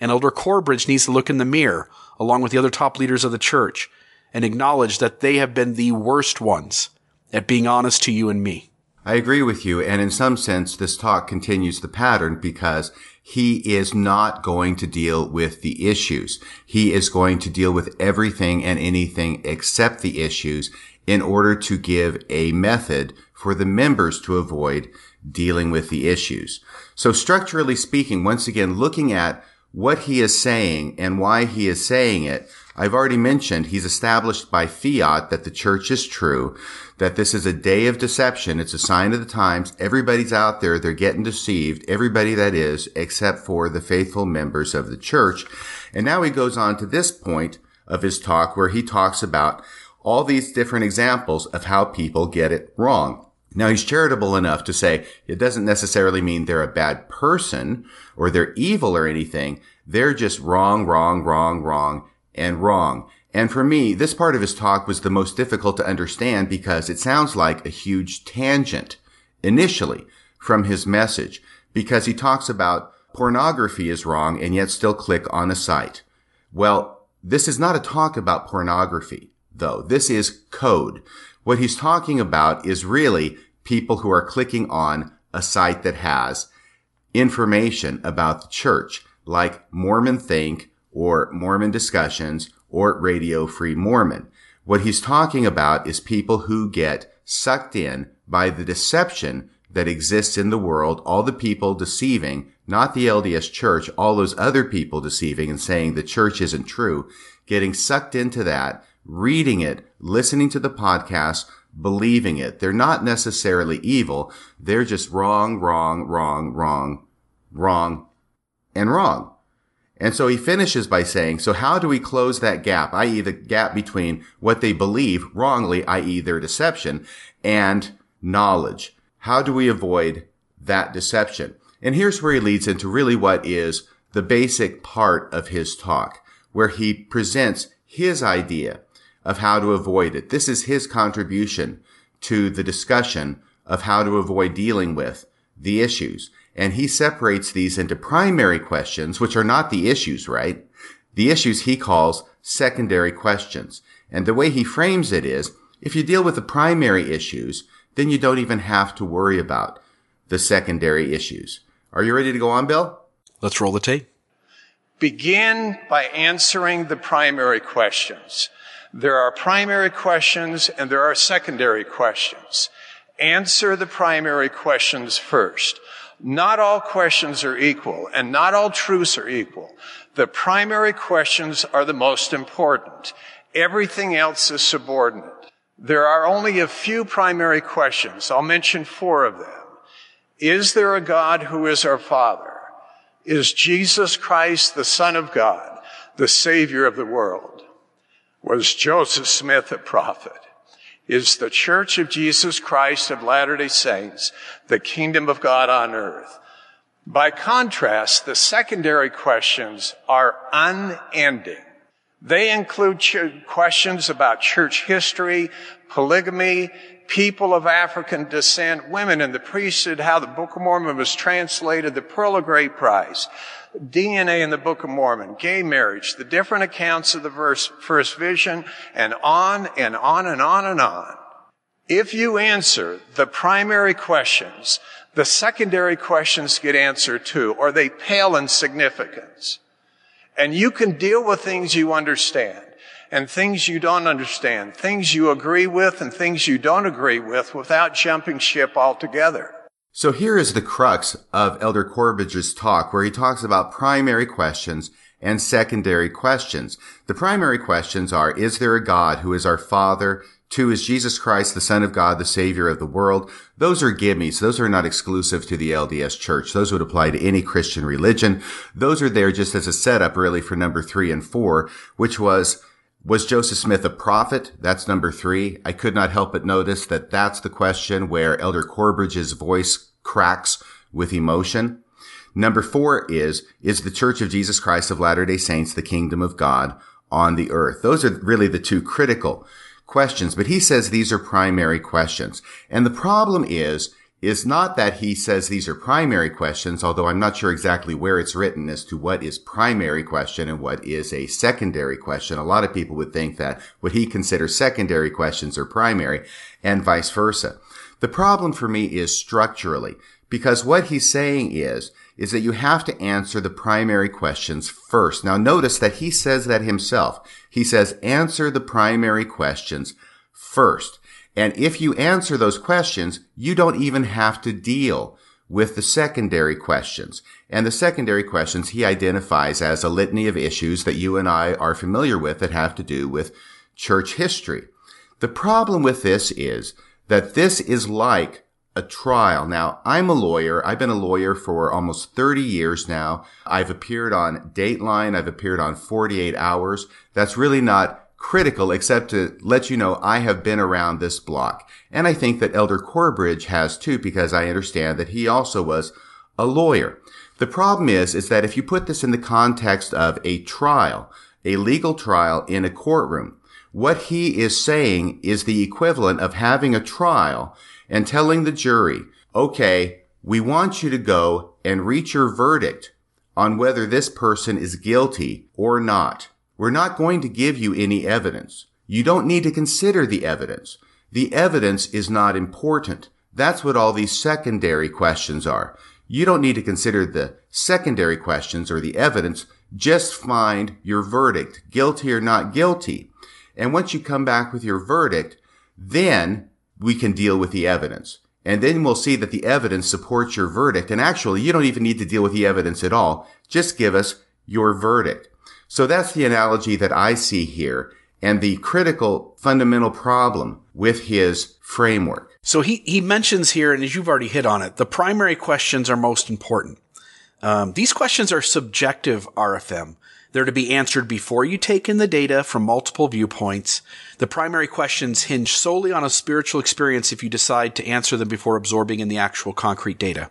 And Elder Corbridge needs to look in the mirror, along with the other top leaders of the church, and acknowledge that they have been the worst ones at being honest to you and me. I agree with you. And in some sense, this talk continues the pattern because he is not going to deal with the issues. He is going to deal with everything and anything except the issues in order to give a method for the members to avoid dealing with the issues. So structurally speaking, once again, looking at what he is saying and why he is saying it. I've already mentioned he's established by fiat that the church is true, that this is a day of deception. It's a sign of the times. Everybody's out there. They're getting deceived. Everybody that is, except for the faithful members of the church. And now he goes on to this point of his talk where he talks about all these different examples of how people get it wrong. Now he's charitable enough to say it doesn't necessarily mean they're a bad person or they're evil or anything. They're just wrong, wrong, wrong, wrong, and wrong. And for me, this part of his talk was the most difficult to understand because it sounds like a huge tangent initially from his message because he talks about pornography is wrong and yet still click on a site. Well, this is not a talk about pornography though. This is code. What he's talking about is really people who are clicking on a site that has information about the church, like Mormon Think or Mormon Discussions or Radio Free Mormon. What he's talking about is people who get sucked in by the deception that exists in the world, all the people deceiving, not the LDS church, all those other people deceiving and saying the church isn't true, getting sucked into that reading it, listening to the podcast, believing it. They're not necessarily evil. They're just wrong, wrong, wrong, wrong, wrong, and wrong. And so he finishes by saying, so how do we close that gap, i.e. the gap between what they believe wrongly, i.e. their deception, and knowledge? How do we avoid that deception? And here's where he leads into really what is the basic part of his talk, where he presents his idea of how to avoid it. This is his contribution to the discussion of how to avoid dealing with the issues. And he separates these into primary questions, which are not the issues, right? The issues he calls secondary questions. And the way he frames it is, if you deal with the primary issues, then you don't even have to worry about the secondary issues. Are you ready to go on, Bill? Let's roll the tape. Begin by answering the primary questions. There are primary questions and there are secondary questions. Answer the primary questions first. Not all questions are equal and not all truths are equal. The primary questions are the most important. Everything else is subordinate. There are only a few primary questions. I'll mention four of them. Is there a God who is our Father? Is Jesus Christ the Son of God, the Savior of the world? Was Joseph Smith a prophet? Is the Church of Jesus Christ of Latter-day Saints the kingdom of God on earth? By contrast, the secondary questions are unending. They include ch- questions about church history, polygamy, people of African descent, women in the priesthood, how the Book of Mormon was translated, the Pearl of Great Price, DNA in the Book of Mormon, gay marriage, the different accounts of the verse, first vision, and on and on and on and on. If you answer the primary questions, the secondary questions get answered too, or they pale in significance. And you can deal with things you understand and things you don't understand, things you agree with and things you don't agree with without jumping ship altogether. So here is the crux of Elder Corbridge's talk where he talks about primary questions and secondary questions. The primary questions are, is there a God who is our Father? Two, is Jesus Christ the Son of God, the Savior of the world? Those are gimmies. Those are not exclusive to the LDS Church. Those would apply to any Christian religion. Those are there just as a setup really for number three and four, which was, was Joseph Smith a prophet? That's number three. I could not help but notice that that's the question where Elder Corbridge's voice cracks with emotion. Number four is, is the Church of Jesus Christ of Latter-day Saints the kingdom of God on the earth? Those are really the two critical questions, but he says these are primary questions. And the problem is, is not that he says these are primary questions, although I'm not sure exactly where it's written as to what is primary question and what is a secondary question. A lot of people would think that what he considers secondary questions are primary and vice versa. The problem for me is structurally, because what he's saying is, is that you have to answer the primary questions first. Now notice that he says that himself. He says answer the primary questions first. And if you answer those questions, you don't even have to deal with the secondary questions. And the secondary questions he identifies as a litany of issues that you and I are familiar with that have to do with church history. The problem with this is that this is like a trial. Now, I'm a lawyer. I've been a lawyer for almost 30 years now. I've appeared on Dateline. I've appeared on 48 Hours. That's really not critical except to let you know I have been around this block. And I think that Elder Corbridge has too because I understand that he also was a lawyer. The problem is, is that if you put this in the context of a trial, a legal trial in a courtroom, what he is saying is the equivalent of having a trial and telling the jury, okay, we want you to go and reach your verdict on whether this person is guilty or not. We're not going to give you any evidence. You don't need to consider the evidence. The evidence is not important. That's what all these secondary questions are. You don't need to consider the secondary questions or the evidence. Just find your verdict, guilty or not guilty. And once you come back with your verdict, then we can deal with the evidence. And then we'll see that the evidence supports your verdict. And actually, you don't even need to deal with the evidence at all. Just give us your verdict. So that's the analogy that I see here and the critical fundamental problem with his framework. So he, he mentions here, and as you've already hit on it, the primary questions are most important. Um, these questions are subjective RFM. They're to be answered before you take in the data from multiple viewpoints. The primary questions hinge solely on a spiritual experience if you decide to answer them before absorbing in the actual concrete data.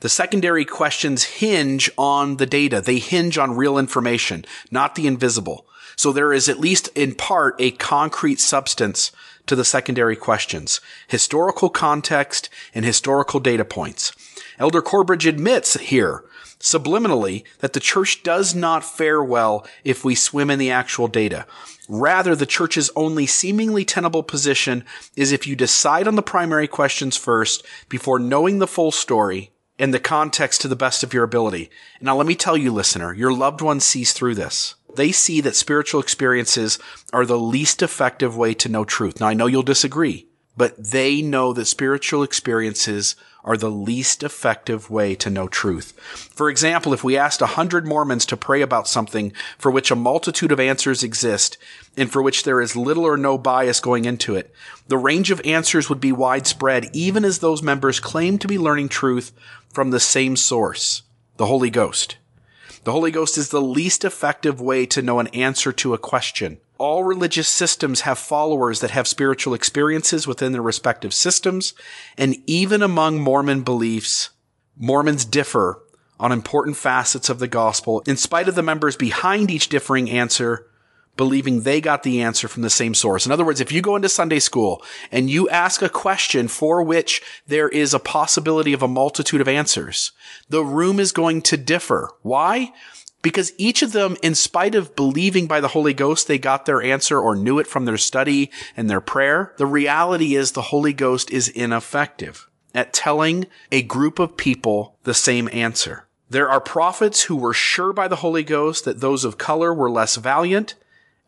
The secondary questions hinge on the data. They hinge on real information, not the invisible. So there is at least in part a concrete substance to the secondary questions, historical context and historical data points. Elder Corbridge admits here subliminally that the church does not fare well if we swim in the actual data. Rather, the church's only seemingly tenable position is if you decide on the primary questions first before knowing the full story and the context to the best of your ability. Now, let me tell you, listener, your loved ones sees through this. They see that spiritual experiences are the least effective way to know truth. Now, I know you'll disagree, but they know that spiritual experiences are the least effective way to know truth. For example, if we asked a hundred Mormons to pray about something for which a multitude of answers exist and for which there is little or no bias going into it, the range of answers would be widespread even as those members claim to be learning truth from the same source, the Holy Ghost. The Holy Ghost is the least effective way to know an answer to a question all religious systems have followers that have spiritual experiences within their respective systems. And even among Mormon beliefs, Mormons differ on important facets of the gospel, in spite of the members behind each differing answer believing they got the answer from the same source. In other words, if you go into Sunday school and you ask a question for which there is a possibility of a multitude of answers, the room is going to differ. Why? Because each of them, in spite of believing by the Holy Ghost they got their answer or knew it from their study and their prayer, the reality is the Holy Ghost is ineffective at telling a group of people the same answer. There are prophets who were sure by the Holy Ghost that those of color were less valiant,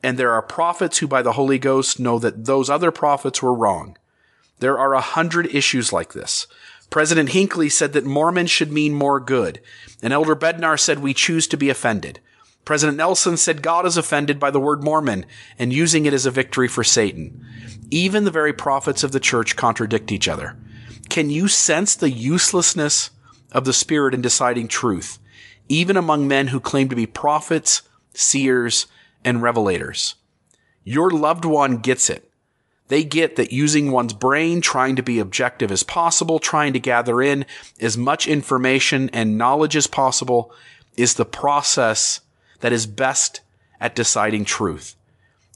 and there are prophets who by the Holy Ghost know that those other prophets were wrong. There are a hundred issues like this. President Hinckley said that Mormon should mean more good, and Elder Bednar said we choose to be offended. President Nelson said God is offended by the word Mormon and using it as a victory for Satan. Even the very prophets of the church contradict each other. Can you sense the uselessness of the Spirit in deciding truth, even among men who claim to be prophets, seers, and revelators. Your loved one gets it. They get that using one's brain, trying to be objective as possible, trying to gather in as much information and knowledge as possible is the process that is best at deciding truth.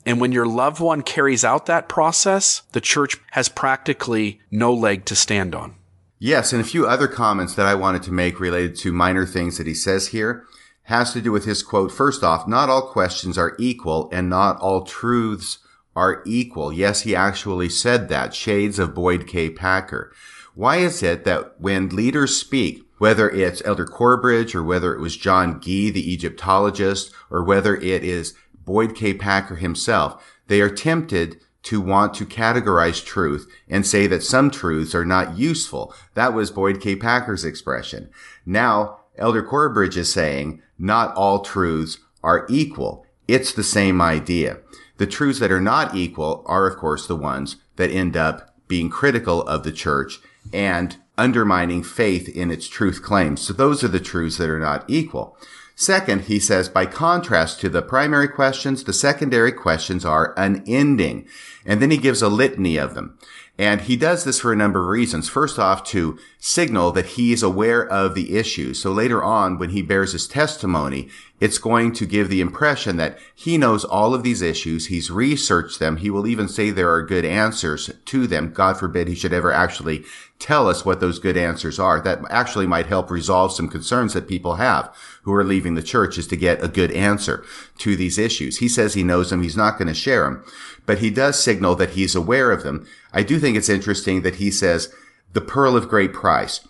And when your loved one carries out that process, the church has practically no leg to stand on. Yes, and a few other comments that I wanted to make related to minor things that he says here has to do with his quote. First off, not all questions are equal and not all truths are equal. Yes, he actually said that. Shades of Boyd K. Packer. Why is it that when leaders speak, whether it's Elder Corbridge or whether it was John Gee, the Egyptologist, or whether it is Boyd K. Packer himself, they are tempted to want to categorize truth and say that some truths are not useful. That was Boyd K. Packer's expression. Now, Elder Corbridge is saying not all truths are equal. It's the same idea. The truths that are not equal are, of course, the ones that end up being critical of the church and undermining faith in its truth claims. So those are the truths that are not equal. Second, he says, by contrast to the primary questions, the secondary questions are unending. And then he gives a litany of them. And he does this for a number of reasons. First off, to signal that he is aware of the issues. So later on, when he bears his testimony, it's going to give the impression that he knows all of these issues. He's researched them. He will even say there are good answers to them. God forbid he should ever actually tell us what those good answers are. That actually might help resolve some concerns that people have who are leaving the church is to get a good answer to these issues. He says he knows them. He's not going to share them but he does signal that he's aware of them. I do think it's interesting that he says the pearl of great price.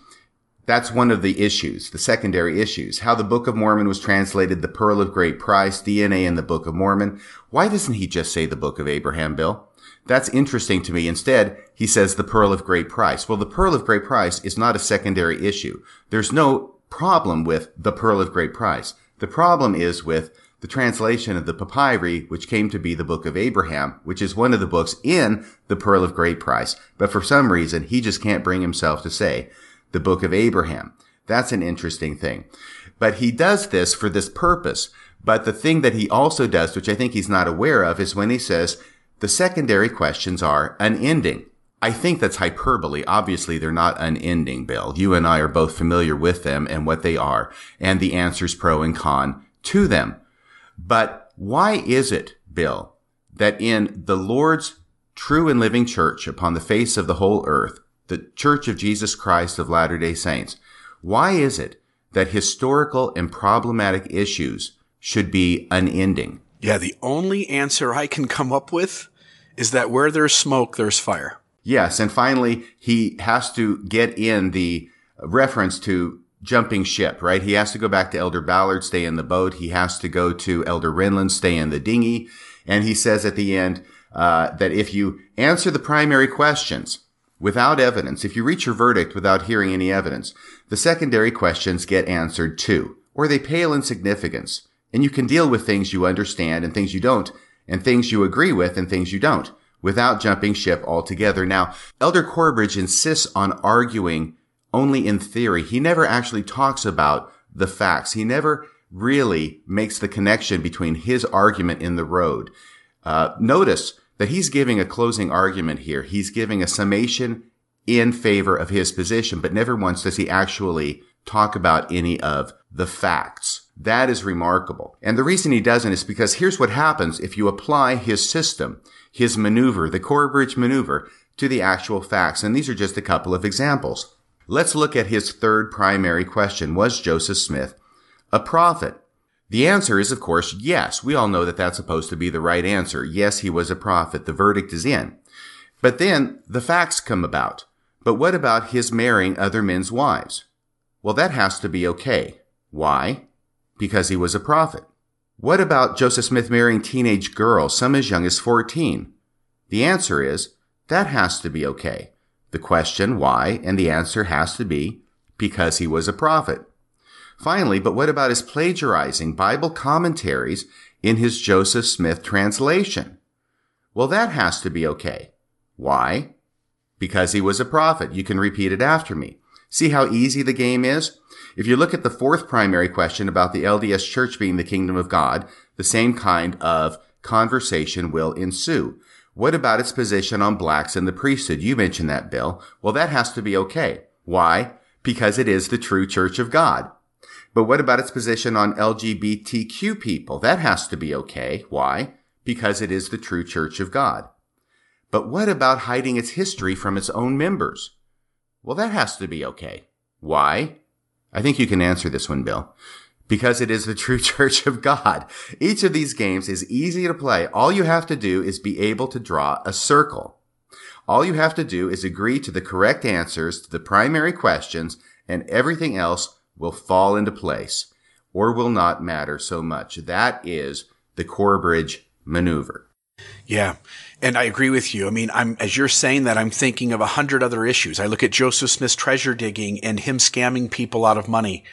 That's one of the issues, the secondary issues. How the Book of Mormon was translated, the pearl of great price, DNA in the Book of Mormon. Why doesn't he just say the Book of Abraham, Bill? That's interesting to me. Instead, he says the pearl of great price. Well, the pearl of great price is not a secondary issue. There's no problem with the pearl of great price. The problem is with the translation of the papyri, which came to be the Book of Abraham, which is one of the books in the Pearl of Great Price. But for some reason, he just can't bring himself to say the Book of Abraham. That's an interesting thing. But he does this for this purpose. But the thing that he also does, which I think he's not aware of, is when he says the secondary questions are unending. I think that's hyperbole. Obviously, they're not unending, Bill. You and I are both familiar with them and what they are and the answers pro and con to them. But why is it, Bill, that in the Lord's true and living church upon the face of the whole earth, the Church of Jesus Christ of Latter day Saints, why is it that historical and problematic issues should be unending? Yeah, the only answer I can come up with is that where there's smoke, there's fire. Yes. And finally, he has to get in the reference to jumping ship, right? He has to go back to Elder Ballard, stay in the boat. He has to go to Elder Renlund, stay in the dinghy. And he says at the end uh, that if you answer the primary questions without evidence, if you reach your verdict without hearing any evidence, the secondary questions get answered too, or they pale in significance. And you can deal with things you understand and things you don't, and things you agree with and things you don't, without jumping ship altogether. Now, Elder Corbridge insists on arguing only in theory. He never actually talks about the facts. He never really makes the connection between his argument in the road. Uh, notice that he's giving a closing argument here. He's giving a summation in favor of his position, but never once does he actually talk about any of the facts. That is remarkable. And the reason he doesn't is because here's what happens if you apply his system, his maneuver, the Corbridge maneuver, to the actual facts. And these are just a couple of examples. Let's look at his third primary question. Was Joseph Smith a prophet? The answer is, of course, yes. We all know that that's supposed to be the right answer. Yes, he was a prophet. The verdict is in. But then the facts come about. But what about his marrying other men's wives? Well, that has to be okay. Why? Because he was a prophet. What about Joseph Smith marrying teenage girls, some as young as 14? The answer is, that has to be okay. The question, why, and the answer has to be, because he was a prophet. Finally, but what about his plagiarizing Bible commentaries in his Joseph Smith translation? Well, that has to be okay. Why? Because he was a prophet. You can repeat it after me. See how easy the game is? If you look at the fourth primary question about the LDS church being the kingdom of God, the same kind of conversation will ensue. What about its position on blacks in the priesthood? You mentioned that, Bill. Well, that has to be okay. Why? Because it is the true church of God. But what about its position on LGBTQ people? That has to be okay. Why? Because it is the true church of God. But what about hiding its history from its own members? Well, that has to be okay. Why? I think you can answer this one, Bill. Because it is the true church of God. Each of these games is easy to play. All you have to do is be able to draw a circle. All you have to do is agree to the correct answers to the primary questions and everything else will fall into place or will not matter so much. That is the Corbridge maneuver. Yeah. And I agree with you. I mean, I'm, as you're saying that, I'm thinking of a hundred other issues. I look at Joseph Smith's treasure digging and him scamming people out of money.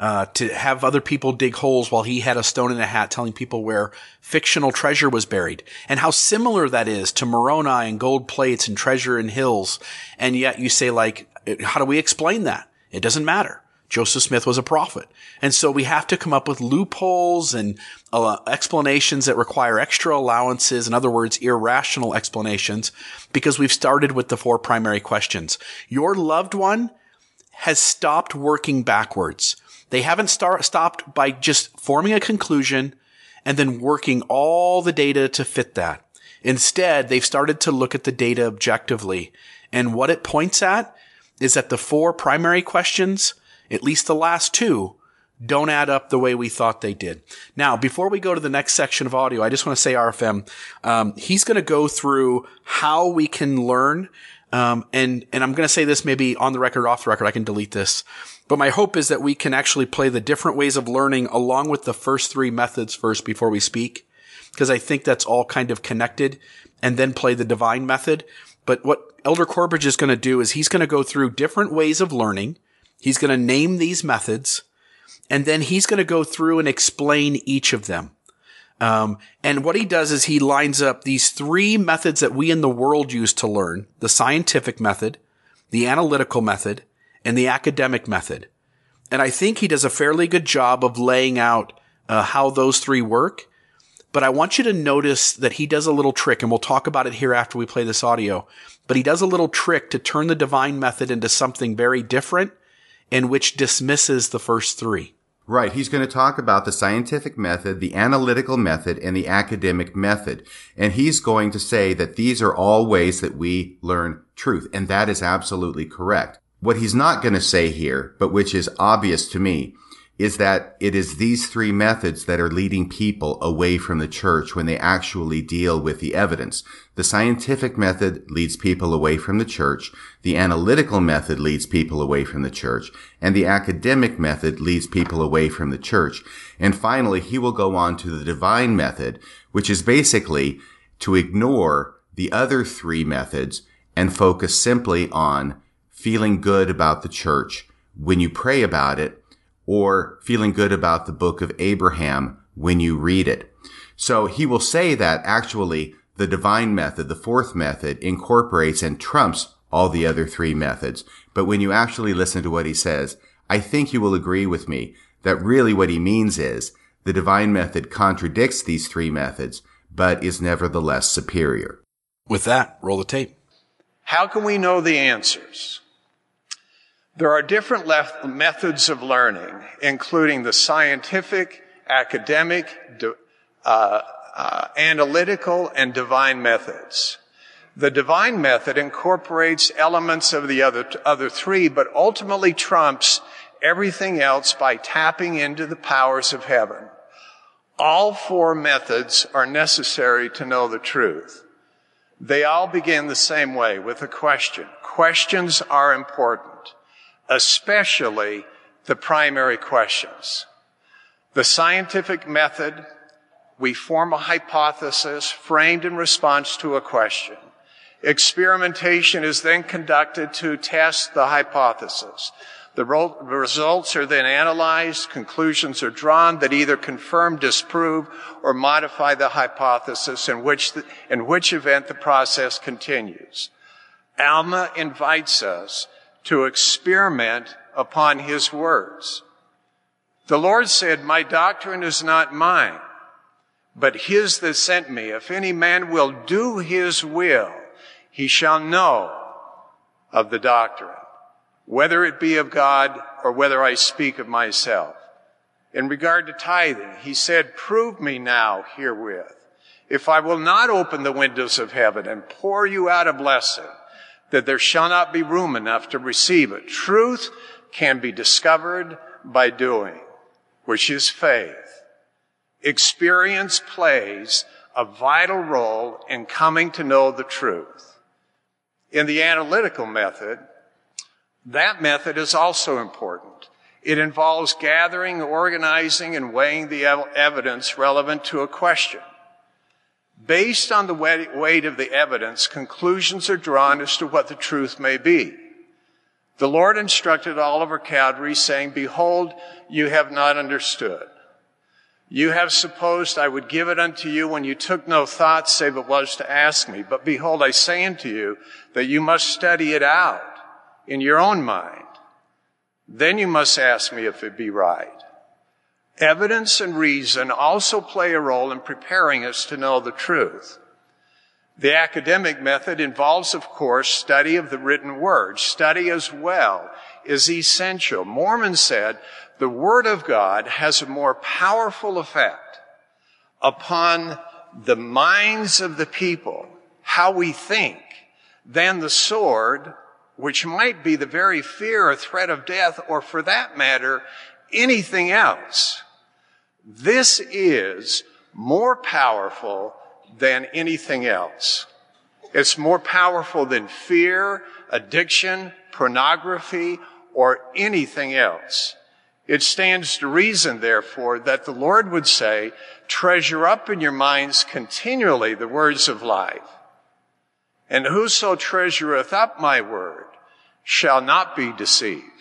Uh, to have other people dig holes while he had a stone in a hat telling people where fictional treasure was buried and how similar that is to Moroni and gold plates and treasure in hills. And yet you say like, how do we explain that? It doesn't matter. Joseph Smith was a prophet. And so we have to come up with loopholes and uh, explanations that require extra allowances. In other words, irrational explanations because we've started with the four primary questions. Your loved one has stopped working backwards. They haven't start, stopped by just forming a conclusion and then working all the data to fit that. Instead, they've started to look at the data objectively. And what it points at is that the four primary questions at least the last two, don't add up the way we thought they did. Now, before we go to the next section of audio, I just want to say, RFM, um, he's going to go through how we can learn. Um, and, and I'm going to say this maybe on the record, off the record, I can delete this. But my hope is that we can actually play the different ways of learning along with the first three methods first before we speak. Because I think that's all kind of connected and then play the divine method. But what Elder Corbridge is going to do is he's going to go through different ways of learning He's going to name these methods and then he's going to go through and explain each of them. Um, and what he does is he lines up these three methods that we in the world use to learn the scientific method, the analytical method, and the academic method. And I think he does a fairly good job of laying out uh, how those three work. But I want you to notice that he does a little trick, and we'll talk about it here after we play this audio. But he does a little trick to turn the divine method into something very different and which dismisses the first three. Right. He's going to talk about the scientific method, the analytical method, and the academic method. And he's going to say that these are all ways that we learn truth. And that is absolutely correct. What he's not going to say here, but which is obvious to me, is that it is these three methods that are leading people away from the church when they actually deal with the evidence. The scientific method leads people away from the church. The analytical method leads people away from the church and the academic method leads people away from the church. And finally, he will go on to the divine method, which is basically to ignore the other three methods and focus simply on feeling good about the church when you pray about it or feeling good about the book of Abraham when you read it. So he will say that actually the divine method, the fourth method, incorporates and trumps all the other three methods. But when you actually listen to what he says, I think you will agree with me that really what he means is the divine method contradicts these three methods, but is nevertheless superior. With that, roll the tape. How can we know the answers? There are different lef- methods of learning, including the scientific, academic, uh, uh, analytical, and divine methods. The divine method incorporates elements of the other, other three, but ultimately trumps everything else by tapping into the powers of heaven. All four methods are necessary to know the truth. They all begin the same way with a question. Questions are important, especially the primary questions. The scientific method, we form a hypothesis framed in response to a question. Experimentation is then conducted to test the hypothesis. The results are then analyzed, conclusions are drawn that either confirm, disprove, or modify the hypothesis in which, the, in which event the process continues. Alma invites us to experiment upon his words. The Lord said, My doctrine is not mine, but his that sent me. If any man will do his will, he shall know of the doctrine whether it be of God or whether I speak of myself. In regard to tithing, he said, prove me now herewith. If I will not open the windows of heaven and pour you out a blessing, that there shall not be room enough to receive it. Truth can be discovered by doing, which is faith. Experience plays a vital role in coming to know the truth. In the analytical method, that method is also important. It involves gathering, organizing, and weighing the evidence relevant to a question. Based on the weight of the evidence, conclusions are drawn as to what the truth may be. The Lord instructed Oliver Cowdery, saying, Behold, you have not understood. You have supposed I would give it unto you when you took no thought save it was to ask me. But behold, I say unto you that you must study it out in your own mind. Then you must ask me if it be right. Evidence and reason also play a role in preparing us to know the truth. The academic method involves, of course, study of the written word. Study as well is essential. Mormon said the word of God has a more powerful effect upon the minds of the people, how we think, than the sword which might be the very fear or threat of death, or for that matter, anything else. This is more powerful than anything else. It's more powerful than fear, addiction, pornography, or anything else. It stands to reason, therefore, that the Lord would say, treasure up in your minds continually the words of life. And whoso treasureth up my word shall not be deceived.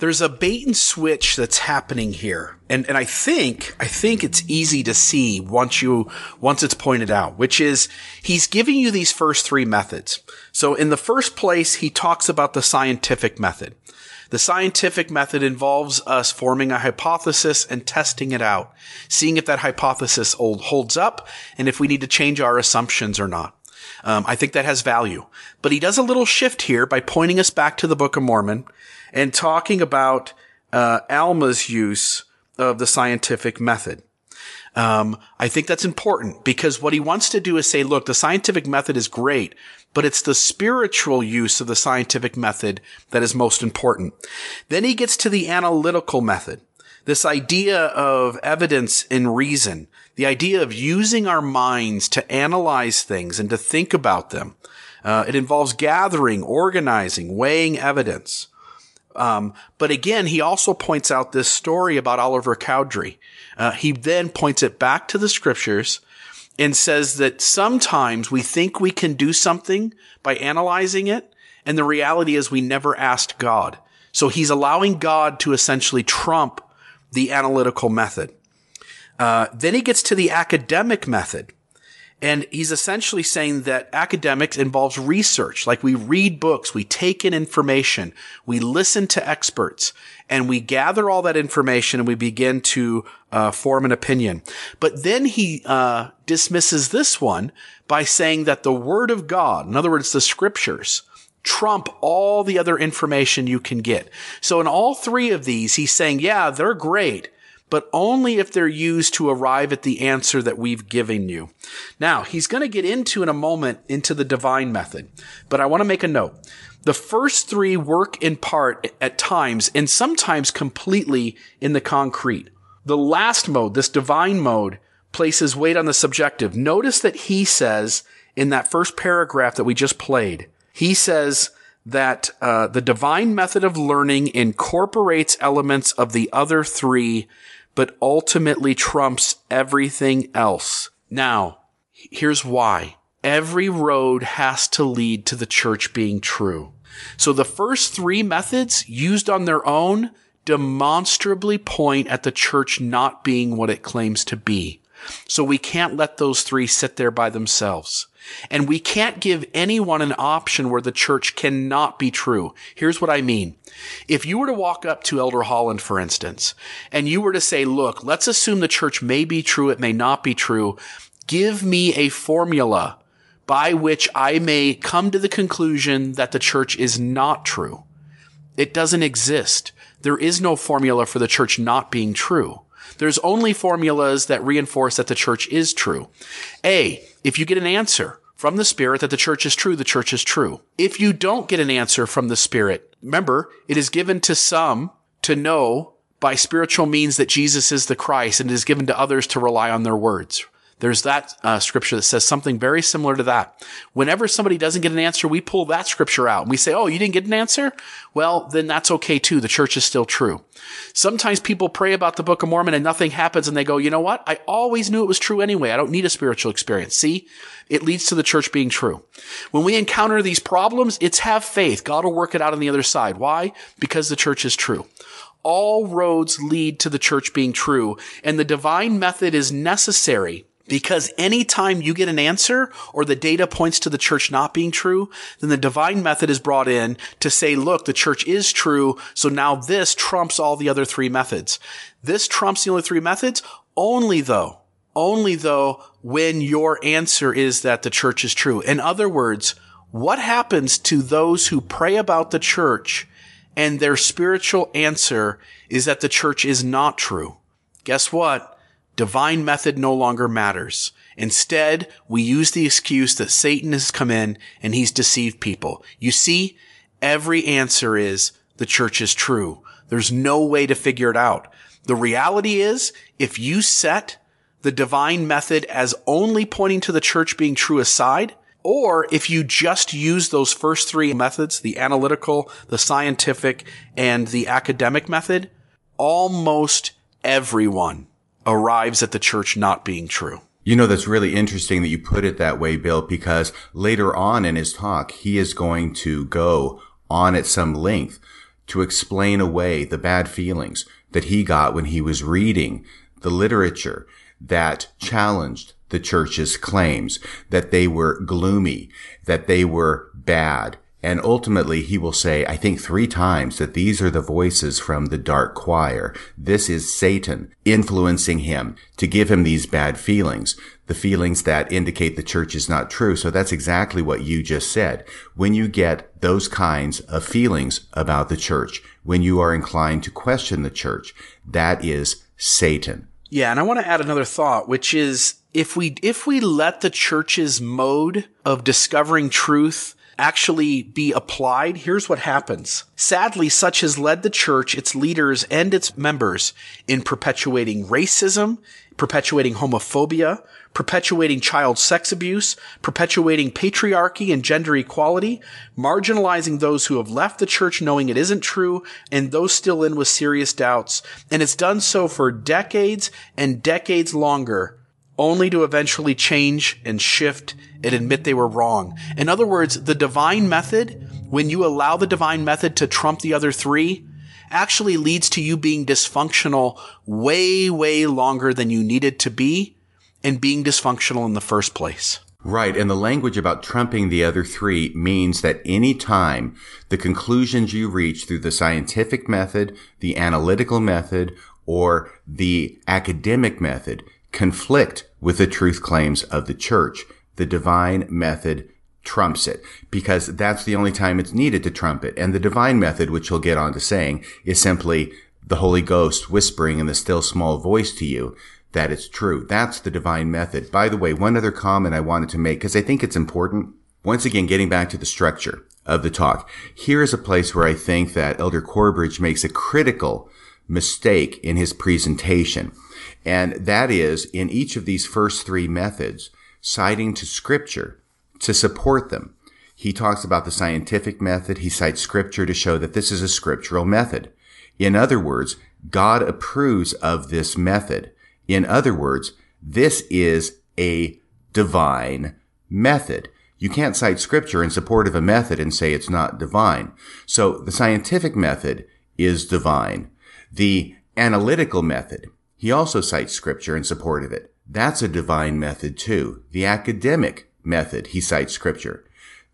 There's a bait and switch that's happening here. And, and I think, I think it's easy to see once you, once it's pointed out, which is he's giving you these first three methods. So in the first place, he talks about the scientific method. The scientific method involves us forming a hypothesis and testing it out, seeing if that hypothesis holds up and if we need to change our assumptions or not. Um, I think that has value. But he does a little shift here by pointing us back to the Book of Mormon and talking about uh, Alma's use of the scientific method. Um, I think that's important because what he wants to do is say, look, the scientific method is great, but it's the spiritual use of the scientific method that is most important. Then he gets to the analytical method. This idea of evidence and reason, the idea of using our minds to analyze things and to think about them. Uh, it involves gathering, organizing, weighing evidence. Um, but again, he also points out this story about Oliver Cowdery. Uh, he then points it back to the scriptures and says that sometimes we think we can do something by analyzing it, and the reality is we never asked God. So he's allowing God to essentially trump the analytical method. Uh, then he gets to the academic method. And he's essentially saying that academics involves research. Like we read books, we take in information, we listen to experts, and we gather all that information and we begin to uh, form an opinion. But then he uh, dismisses this one by saying that the Word of God, in other words, the Scriptures, trump all the other information you can get. So in all three of these, he's saying, yeah, they're great, but only if they're used to arrive at the answer that we've given you. Now, he's going to get into in a moment into the divine method, but I want to make a note. The first three work in part at times and sometimes completely in the concrete. The last mode, this divine mode, places weight on the subjective. Notice that he says in that first paragraph that we just played, he says that uh, the divine method of learning incorporates elements of the other three, but ultimately trumps everything else. Now, here's why. Every road has to lead to the church being true. So the first three methods used on their own demonstrably point at the church not being what it claims to be. So we can't let those three sit there by themselves. And we can't give anyone an option where the church cannot be true. Here's what I mean. If you were to walk up to Elder Holland, for instance, and you were to say, look, let's assume the church may be true, it may not be true. Give me a formula by which I may come to the conclusion that the church is not true. It doesn't exist. There is no formula for the church not being true. There's only formulas that reinforce that the church is true. A, if you get an answer from the Spirit that the church is true, the church is true. If you don't get an answer from the Spirit, remember, it is given to some to know by spiritual means that Jesus is the Christ and it is given to others to rely on their words. There's that uh, scripture that says something very similar to that. Whenever somebody doesn't get an answer, we pull that scripture out and we say, Oh, you didn't get an answer? Well, then that's okay too. The church is still true. Sometimes people pray about the Book of Mormon and nothing happens and they go, you know what? I always knew it was true anyway. I don't need a spiritual experience. See? It leads to the church being true. When we encounter these problems, it's have faith. God will work it out on the other side. Why? Because the church is true all roads lead to the church being true, and the divine method is necessary because anytime you get an answer or the data points to the church not being true, then the divine method is brought in to say, look, the church is true. So now this trumps all the other three methods. This trumps the other three methods only though, only though when your answer is that the church is true. In other words, what happens to those who pray about the church and their spiritual answer is that the church is not true? Guess what? Divine method no longer matters. Instead, we use the excuse that Satan has come in and he's deceived people. You see, every answer is the church is true. There's no way to figure it out. The reality is, if you set the divine method as only pointing to the church being true aside, or if you just use those first three methods, the analytical, the scientific, and the academic method, almost everyone arrives at the church not being true. You know, that's really interesting that you put it that way, Bill, because later on in his talk, he is going to go on at some length to explain away the bad feelings that he got when he was reading the literature that challenged the church's claims, that they were gloomy, that they were bad, and ultimately, he will say, I think three times that these are the voices from the dark choir. This is Satan influencing him to give him these bad feelings, the feelings that indicate the church is not true. So that's exactly what you just said. When you get those kinds of feelings about the church, when you are inclined to question the church, that is Satan. Yeah, and I want to add another thought, which is if we if we let the church's mode of discovering truth actually be applied, here's what happens. Sadly, such has led the church, its leaders, and its members in perpetuating racism, perpetuating homophobia, perpetuating child sex abuse, perpetuating patriarchy and gender equality, marginalizing those who have left the church knowing it isn't true, and those still in with serious doubts. And it's done so for decades and decades longer only to eventually change and shift and admit they were wrong. In other words, the divine method, when you allow the divine method to trump the other three, actually leads to you being dysfunctional way, way longer than you needed to be and being dysfunctional in the first place. Right. And the language about trumping the other three means that any time the conclusions you reach through the scientific method, the analytical method, or the academic method conflict with the truth claims of the church. The divine method trumps it because that's the only time it's needed to trump it. And the divine method, which he'll get on to saying, is simply the Holy Ghost whispering in the still small voice to you that it's true. That's the divine method. By the way, one other comment I wanted to make because I think it's important. Once again, getting back to the structure of the talk, here is a place where I think that Elder Corbridge makes a critical mistake in his presentation. And that is in each of these first three methods, citing to scripture to support them. He talks about the scientific method. He cites scripture to show that this is a scriptural method. In other words, God approves of this method. In other words, this is a divine method. You can't cite scripture in support of a method and say it's not divine. So the scientific method is divine. The analytical method, he also cites scripture in support of it. That's a divine method too. The academic method, he cites scripture.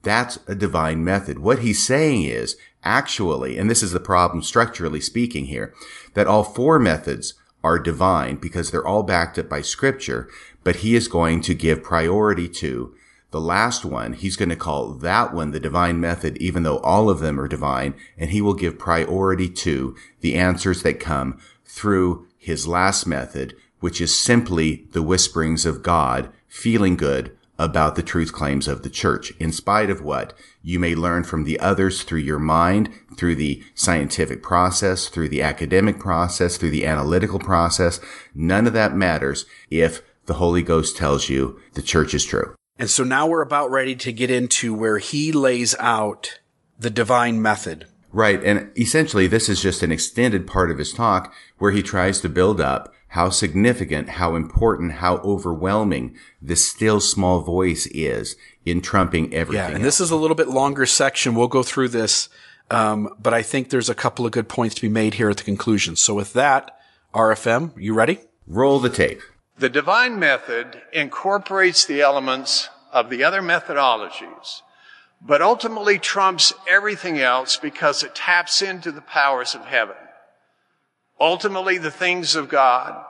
That's a divine method. What he's saying is actually, and this is the problem structurally speaking here, that all four methods are divine because they're all backed up by scripture, but he is going to give priority to the last one. He's going to call that one the divine method, even though all of them are divine, and he will give priority to the answers that come through his last method, which is simply the whisperings of God feeling good about the truth claims of the church, in spite of what you may learn from the others through your mind, through the scientific process, through the academic process, through the analytical process. None of that matters if the Holy Ghost tells you the church is true. And so now we're about ready to get into where he lays out the divine method. Right. And essentially, this is just an extended part of his talk where he tries to build up how significant, how important, how overwhelming this still small voice is in trumping everything. Yeah, and else. this is a little bit longer section. We'll go through this, um, but I think there's a couple of good points to be made here at the conclusion. So with that, RFM, you ready? Roll the tape. The divine method incorporates the elements of the other methodologies, but ultimately trumps everything else because it taps into the powers of heaven. Ultimately, the things of God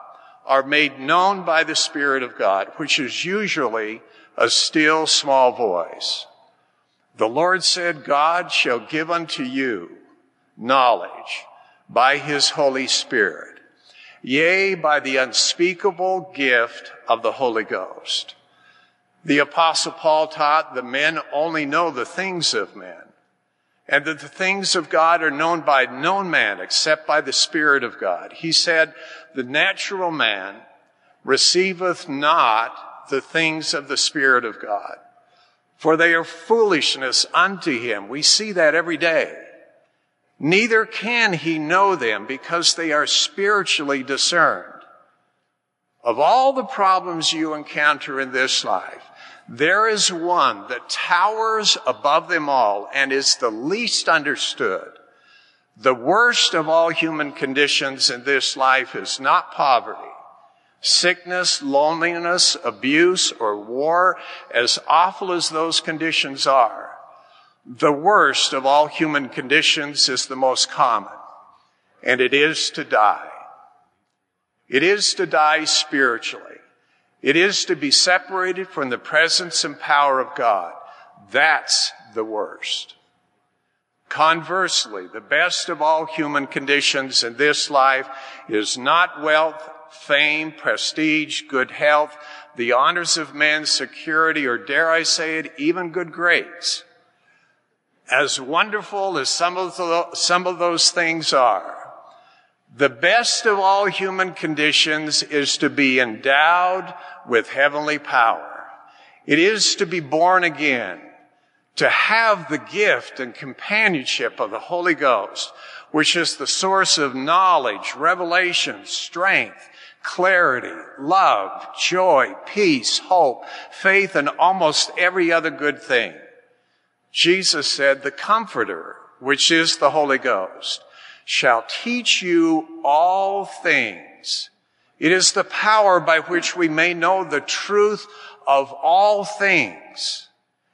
are made known by the Spirit of God, which is usually a still small voice. The Lord said, God shall give unto you knowledge by his Holy Spirit, yea, by the unspeakable gift of the Holy Ghost. The apostle Paul taught that men only know the things of men and that the things of God are known by no man except by the Spirit of God. He said, the natural man receiveth not the things of the Spirit of God, for they are foolishness unto him. We see that every day. Neither can he know them because they are spiritually discerned. Of all the problems you encounter in this life, there is one that towers above them all and is the least understood. The worst of all human conditions in this life is not poverty, sickness, loneliness, abuse, or war, as awful as those conditions are. The worst of all human conditions is the most common, and it is to die. It is to die spiritually. It is to be separated from the presence and power of God. That's the worst. Conversely, the best of all human conditions in this life is not wealth, fame, prestige, good health, the honors of man's security, or dare I say it, even good grades. As wonderful as some of, the, some of those things are, the best of all human conditions is to be endowed with heavenly power. It is to be born again, to have the gift and companionship of the Holy Ghost, which is the source of knowledge, revelation, strength, clarity, love, joy, peace, hope, faith, and almost every other good thing. Jesus said, the Comforter, which is the Holy Ghost, shall teach you all things. It is the power by which we may know the truth of all things.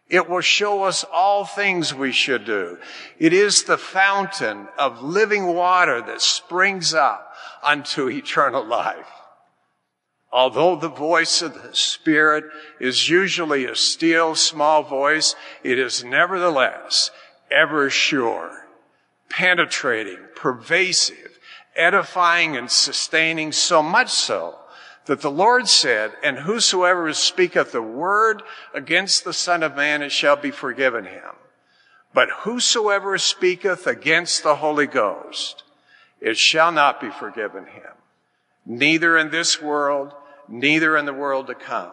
It will show us all things we should do. It is the fountain of living water that springs up unto eternal life. Although the voice of the Spirit is usually a still, small voice, it is nevertheless ever sure, penetrating, pervasive, edifying, and sustaining, so much so that the Lord said, And whosoever speaketh the word against the Son of Man, it shall be forgiven him. But whosoever speaketh against the Holy Ghost, it shall not be forgiven him, neither in this world, neither in the world to come.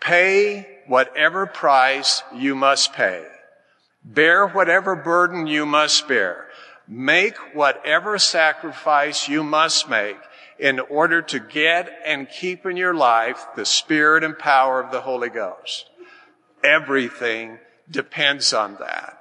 Pay whatever price you must pay. Bear whatever burden you must bear. Make whatever sacrifice you must make in order to get and keep in your life the spirit and power of the Holy Ghost. Everything depends on that.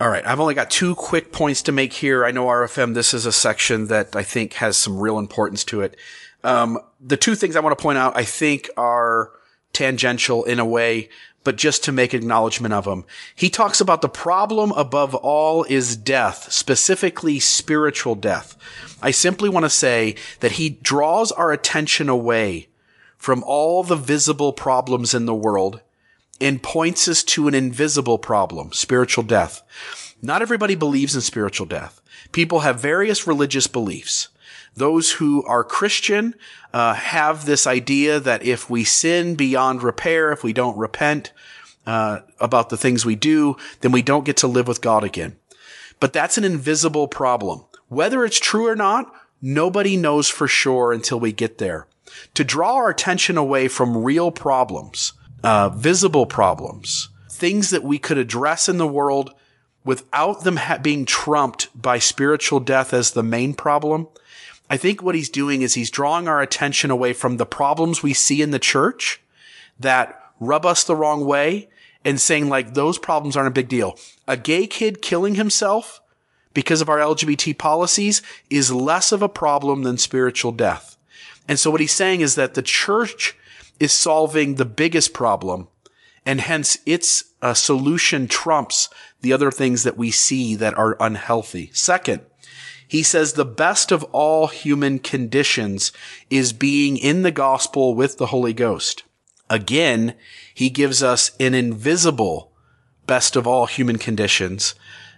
All right. I've only got two quick points to make here. I know RFM, this is a section that I think has some real importance to it. Um, the two things I want to point out, I think are tangential in a way, but just to make acknowledgement of them. He talks about the problem above all is death, specifically spiritual death. I simply want to say that he draws our attention away from all the visible problems in the world and points us to an invisible problem, spiritual death. Not everybody believes in spiritual death. People have various religious beliefs. Those who are Christian uh, have this idea that if we sin beyond repair, if we don't repent uh, about the things we do, then we don't get to live with God again. But that's an invisible problem. Whether it's true or not, nobody knows for sure until we get there. To draw our attention away from real problems, uh, visible problems, things that we could address in the world without them ha- being trumped by spiritual death as the main problem. I think what he's doing is he's drawing our attention away from the problems we see in the church that rub us the wrong way and saying like those problems aren't a big deal. A gay kid killing himself because of our LGBT policies is less of a problem than spiritual death. And so what he's saying is that the church is solving the biggest problem and hence its uh, solution trumps the other things that we see that are unhealthy. Second, he says the best of all human conditions is being in the gospel with the Holy Ghost. Again, he gives us an invisible best of all human conditions.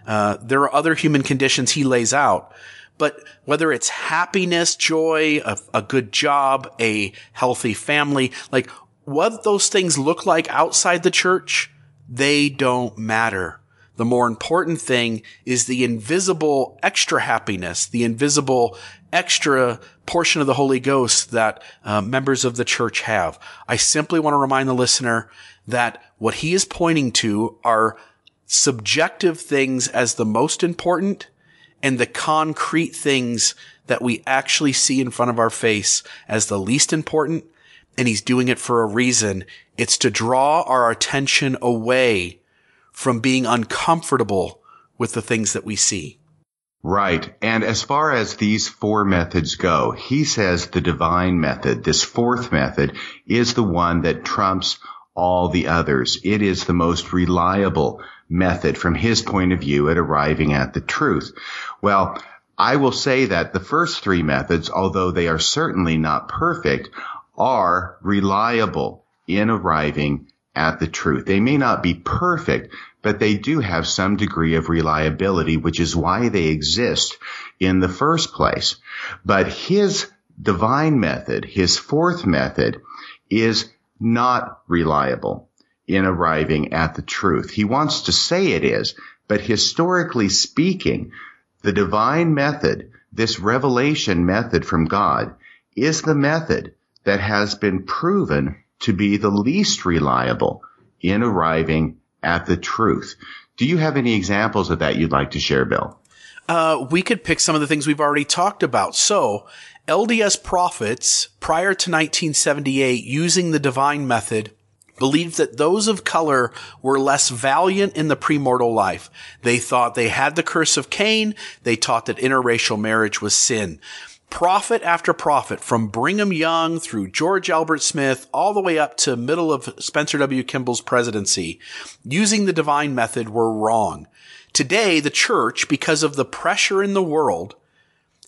Uh, there are other human conditions he lays out, but whether it's happiness, joy, a, a good job, a healthy family, like what those things look like outside the church, they don't matter. The more important thing is the invisible extra happiness, the invisible extra portion of the Holy Ghost that uh, members of the church have. I simply want to remind the listener that what he is pointing to are subjective things as the most important and the concrete things that we actually see in front of our face as the least important. And he's doing it for a reason. It's to draw our attention away from being uncomfortable with the things that we see. Right. And as far as these four methods go, he says the divine method, this fourth method, is the one that trumps all the others. It is the most reliable method from his point of view at arriving at the truth. Well, I will say that the first three methods, although they are certainly not perfect, are reliable in arriving at the truth. They may not be perfect, but they do have some degree of reliability, which is why they exist in the first place. But his divine method, his fourth method, is not reliable in arriving at the truth. He wants to say it is, but historically speaking, the divine method, this revelation method from God, is the method that has been proven to be the least reliable in arriving at the truth. Do you have any examples of that you'd like to share, Bill? Uh, we could pick some of the things we've already talked about. So, LDS prophets prior to 1978 using the divine method believed that those of color were less valiant in the premortal life. They thought they had the curse of Cain. They taught that interracial marriage was sin prophet after prophet from Brigham Young through George Albert Smith all the way up to middle of Spencer W. Kimball's presidency using the divine method were wrong. Today, the church, because of the pressure in the world,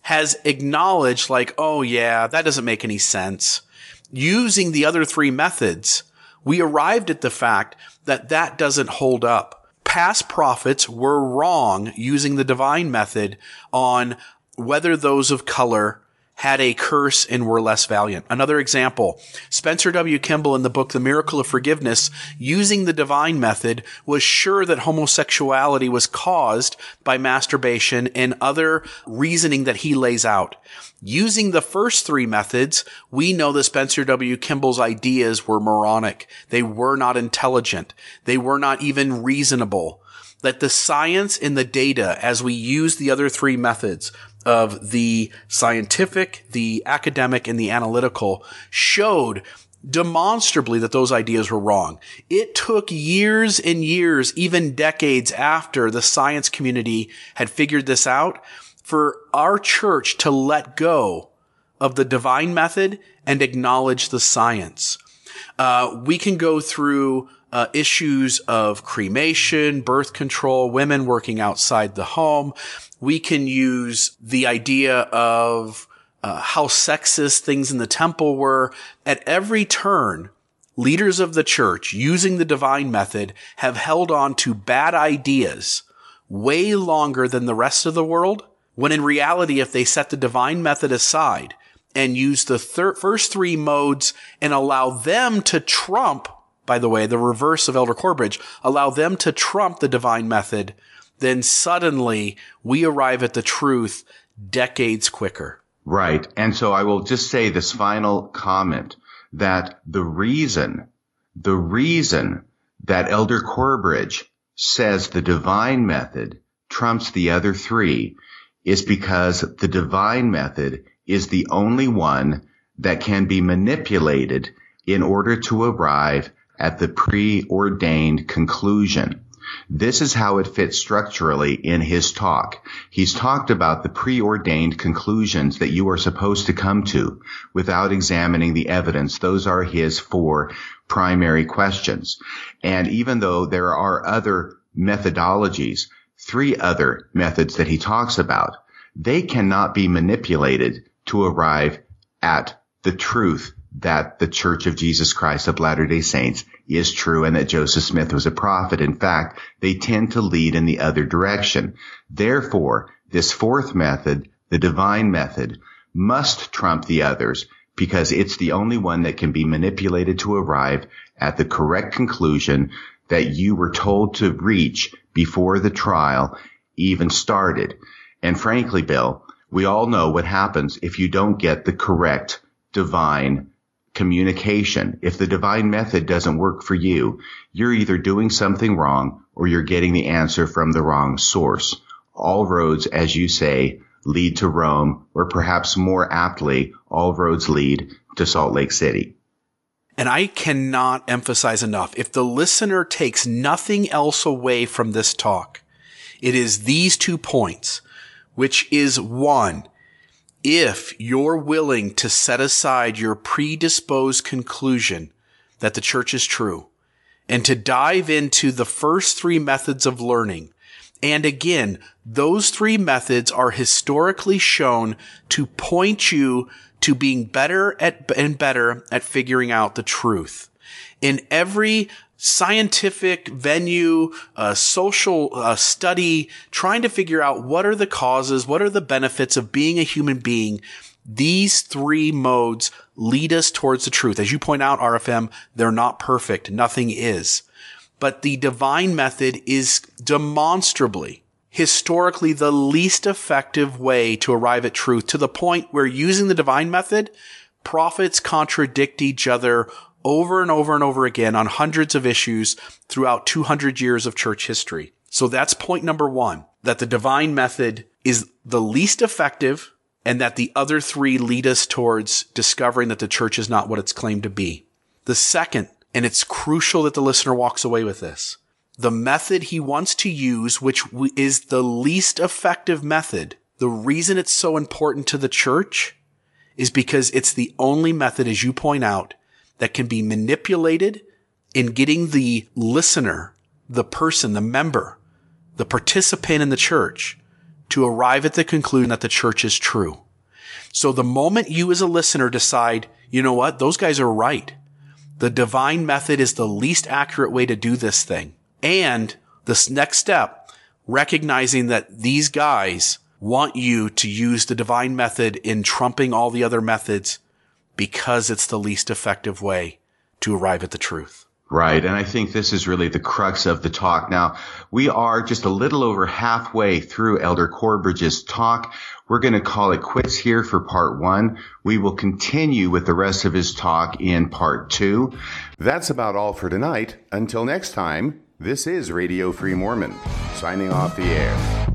has acknowledged like, oh yeah, that doesn't make any sense. Using the other three methods, we arrived at the fact that that doesn't hold up. Past prophets were wrong using the divine method on whether those of color had a curse and were less valiant. Another example, Spencer W. Kimball in the book The Miracle of Forgiveness, using the divine method, was sure that homosexuality was caused by masturbation and other reasoning that he lays out. Using the first three methods, we know that Spencer W. Kimball's ideas were moronic. They were not intelligent. They were not even reasonable that the science and the data as we use the other three methods of the scientific, the academic, and the analytical showed demonstrably that those ideas were wrong. It took years and years, even decades after the science community had figured this out for our church to let go of the divine method and acknowledge the science. Uh, we can go through uh, issues of cremation, birth control, women working outside the home. We can use the idea of uh, how sexist things in the temple were. At every turn, leaders of the church using the divine method have held on to bad ideas way longer than the rest of the world. When in reality, if they set the divine method aside and use the thir- first three modes and allow them to trump by the way, the reverse of Elder Corbridge, allow them to trump the divine method, then suddenly we arrive at the truth decades quicker. Right. And so I will just say this final comment that the reason, the reason that Elder Corbridge says the divine method trumps the other three is because the divine method is the only one that can be manipulated in order to arrive at the preordained conclusion. This is how it fits structurally in his talk. He's talked about the preordained conclusions that you are supposed to come to without examining the evidence. Those are his four primary questions. And even though there are other methodologies, three other methods that he talks about, they cannot be manipulated to arrive at the truth that the Church of Jesus Christ of Latter-day Saints is true and that Joseph Smith was a prophet. In fact, they tend to lead in the other direction. Therefore, this fourth method, the divine method, must trump the others because it's the only one that can be manipulated to arrive at the correct conclusion that you were told to reach before the trial even started. And frankly, Bill, we all know what happens if you don't get the correct divine communication. If the divine method doesn't work for you, you're either doing something wrong or you're getting the answer from the wrong source. All roads, as you say, lead to Rome, or perhaps more aptly, all roads lead to Salt Lake City. And I cannot emphasize enough, if the listener takes nothing else away from this talk, it is these two points, which is one, if you're willing to set aside your predisposed conclusion that the church is true and to dive into the first three methods of learning. And again, those three methods are historically shown to point you to being better at and better at figuring out the truth. In every scientific venue, social study, trying to figure out what are the causes, what are the benefits of being a human being. These three modes lead us towards the truth. As you point out, RFM, they're not perfect. Nothing is. But the divine method is demonstrably, historically, the least effective way to arrive at truth to the point where using the divine method, prophets contradict each other over and over and over again on hundreds of issues throughout 200 years of church history. So that's point number one, that the divine method is the least effective and that the other three lead us towards discovering that the church is not what it's claimed to be. The second, and it's crucial that the listener walks away with this, the method he wants to use, which is the least effective method, the reason it's so important to the church is because it's the only method, as you point out, that can be manipulated in getting the listener, the person, the member, the participant in the church to arrive at the conclusion that the church is true. So the moment you as a listener decide, you know what, those guys are right. The divine method is the least accurate way to do this thing. And this next step, recognizing that these guys want you to use the divine method in trumping all the other methods because it's the least effective way to arrive at the truth. Right. And I think this is really the crux of the talk. Now, we are just a little over halfway through Elder Corbridge's talk. We're going to call it quits here for part one. We will continue with the rest of his talk in part two. That's about all for tonight. Until next time, this is Radio Free Mormon, signing off the air.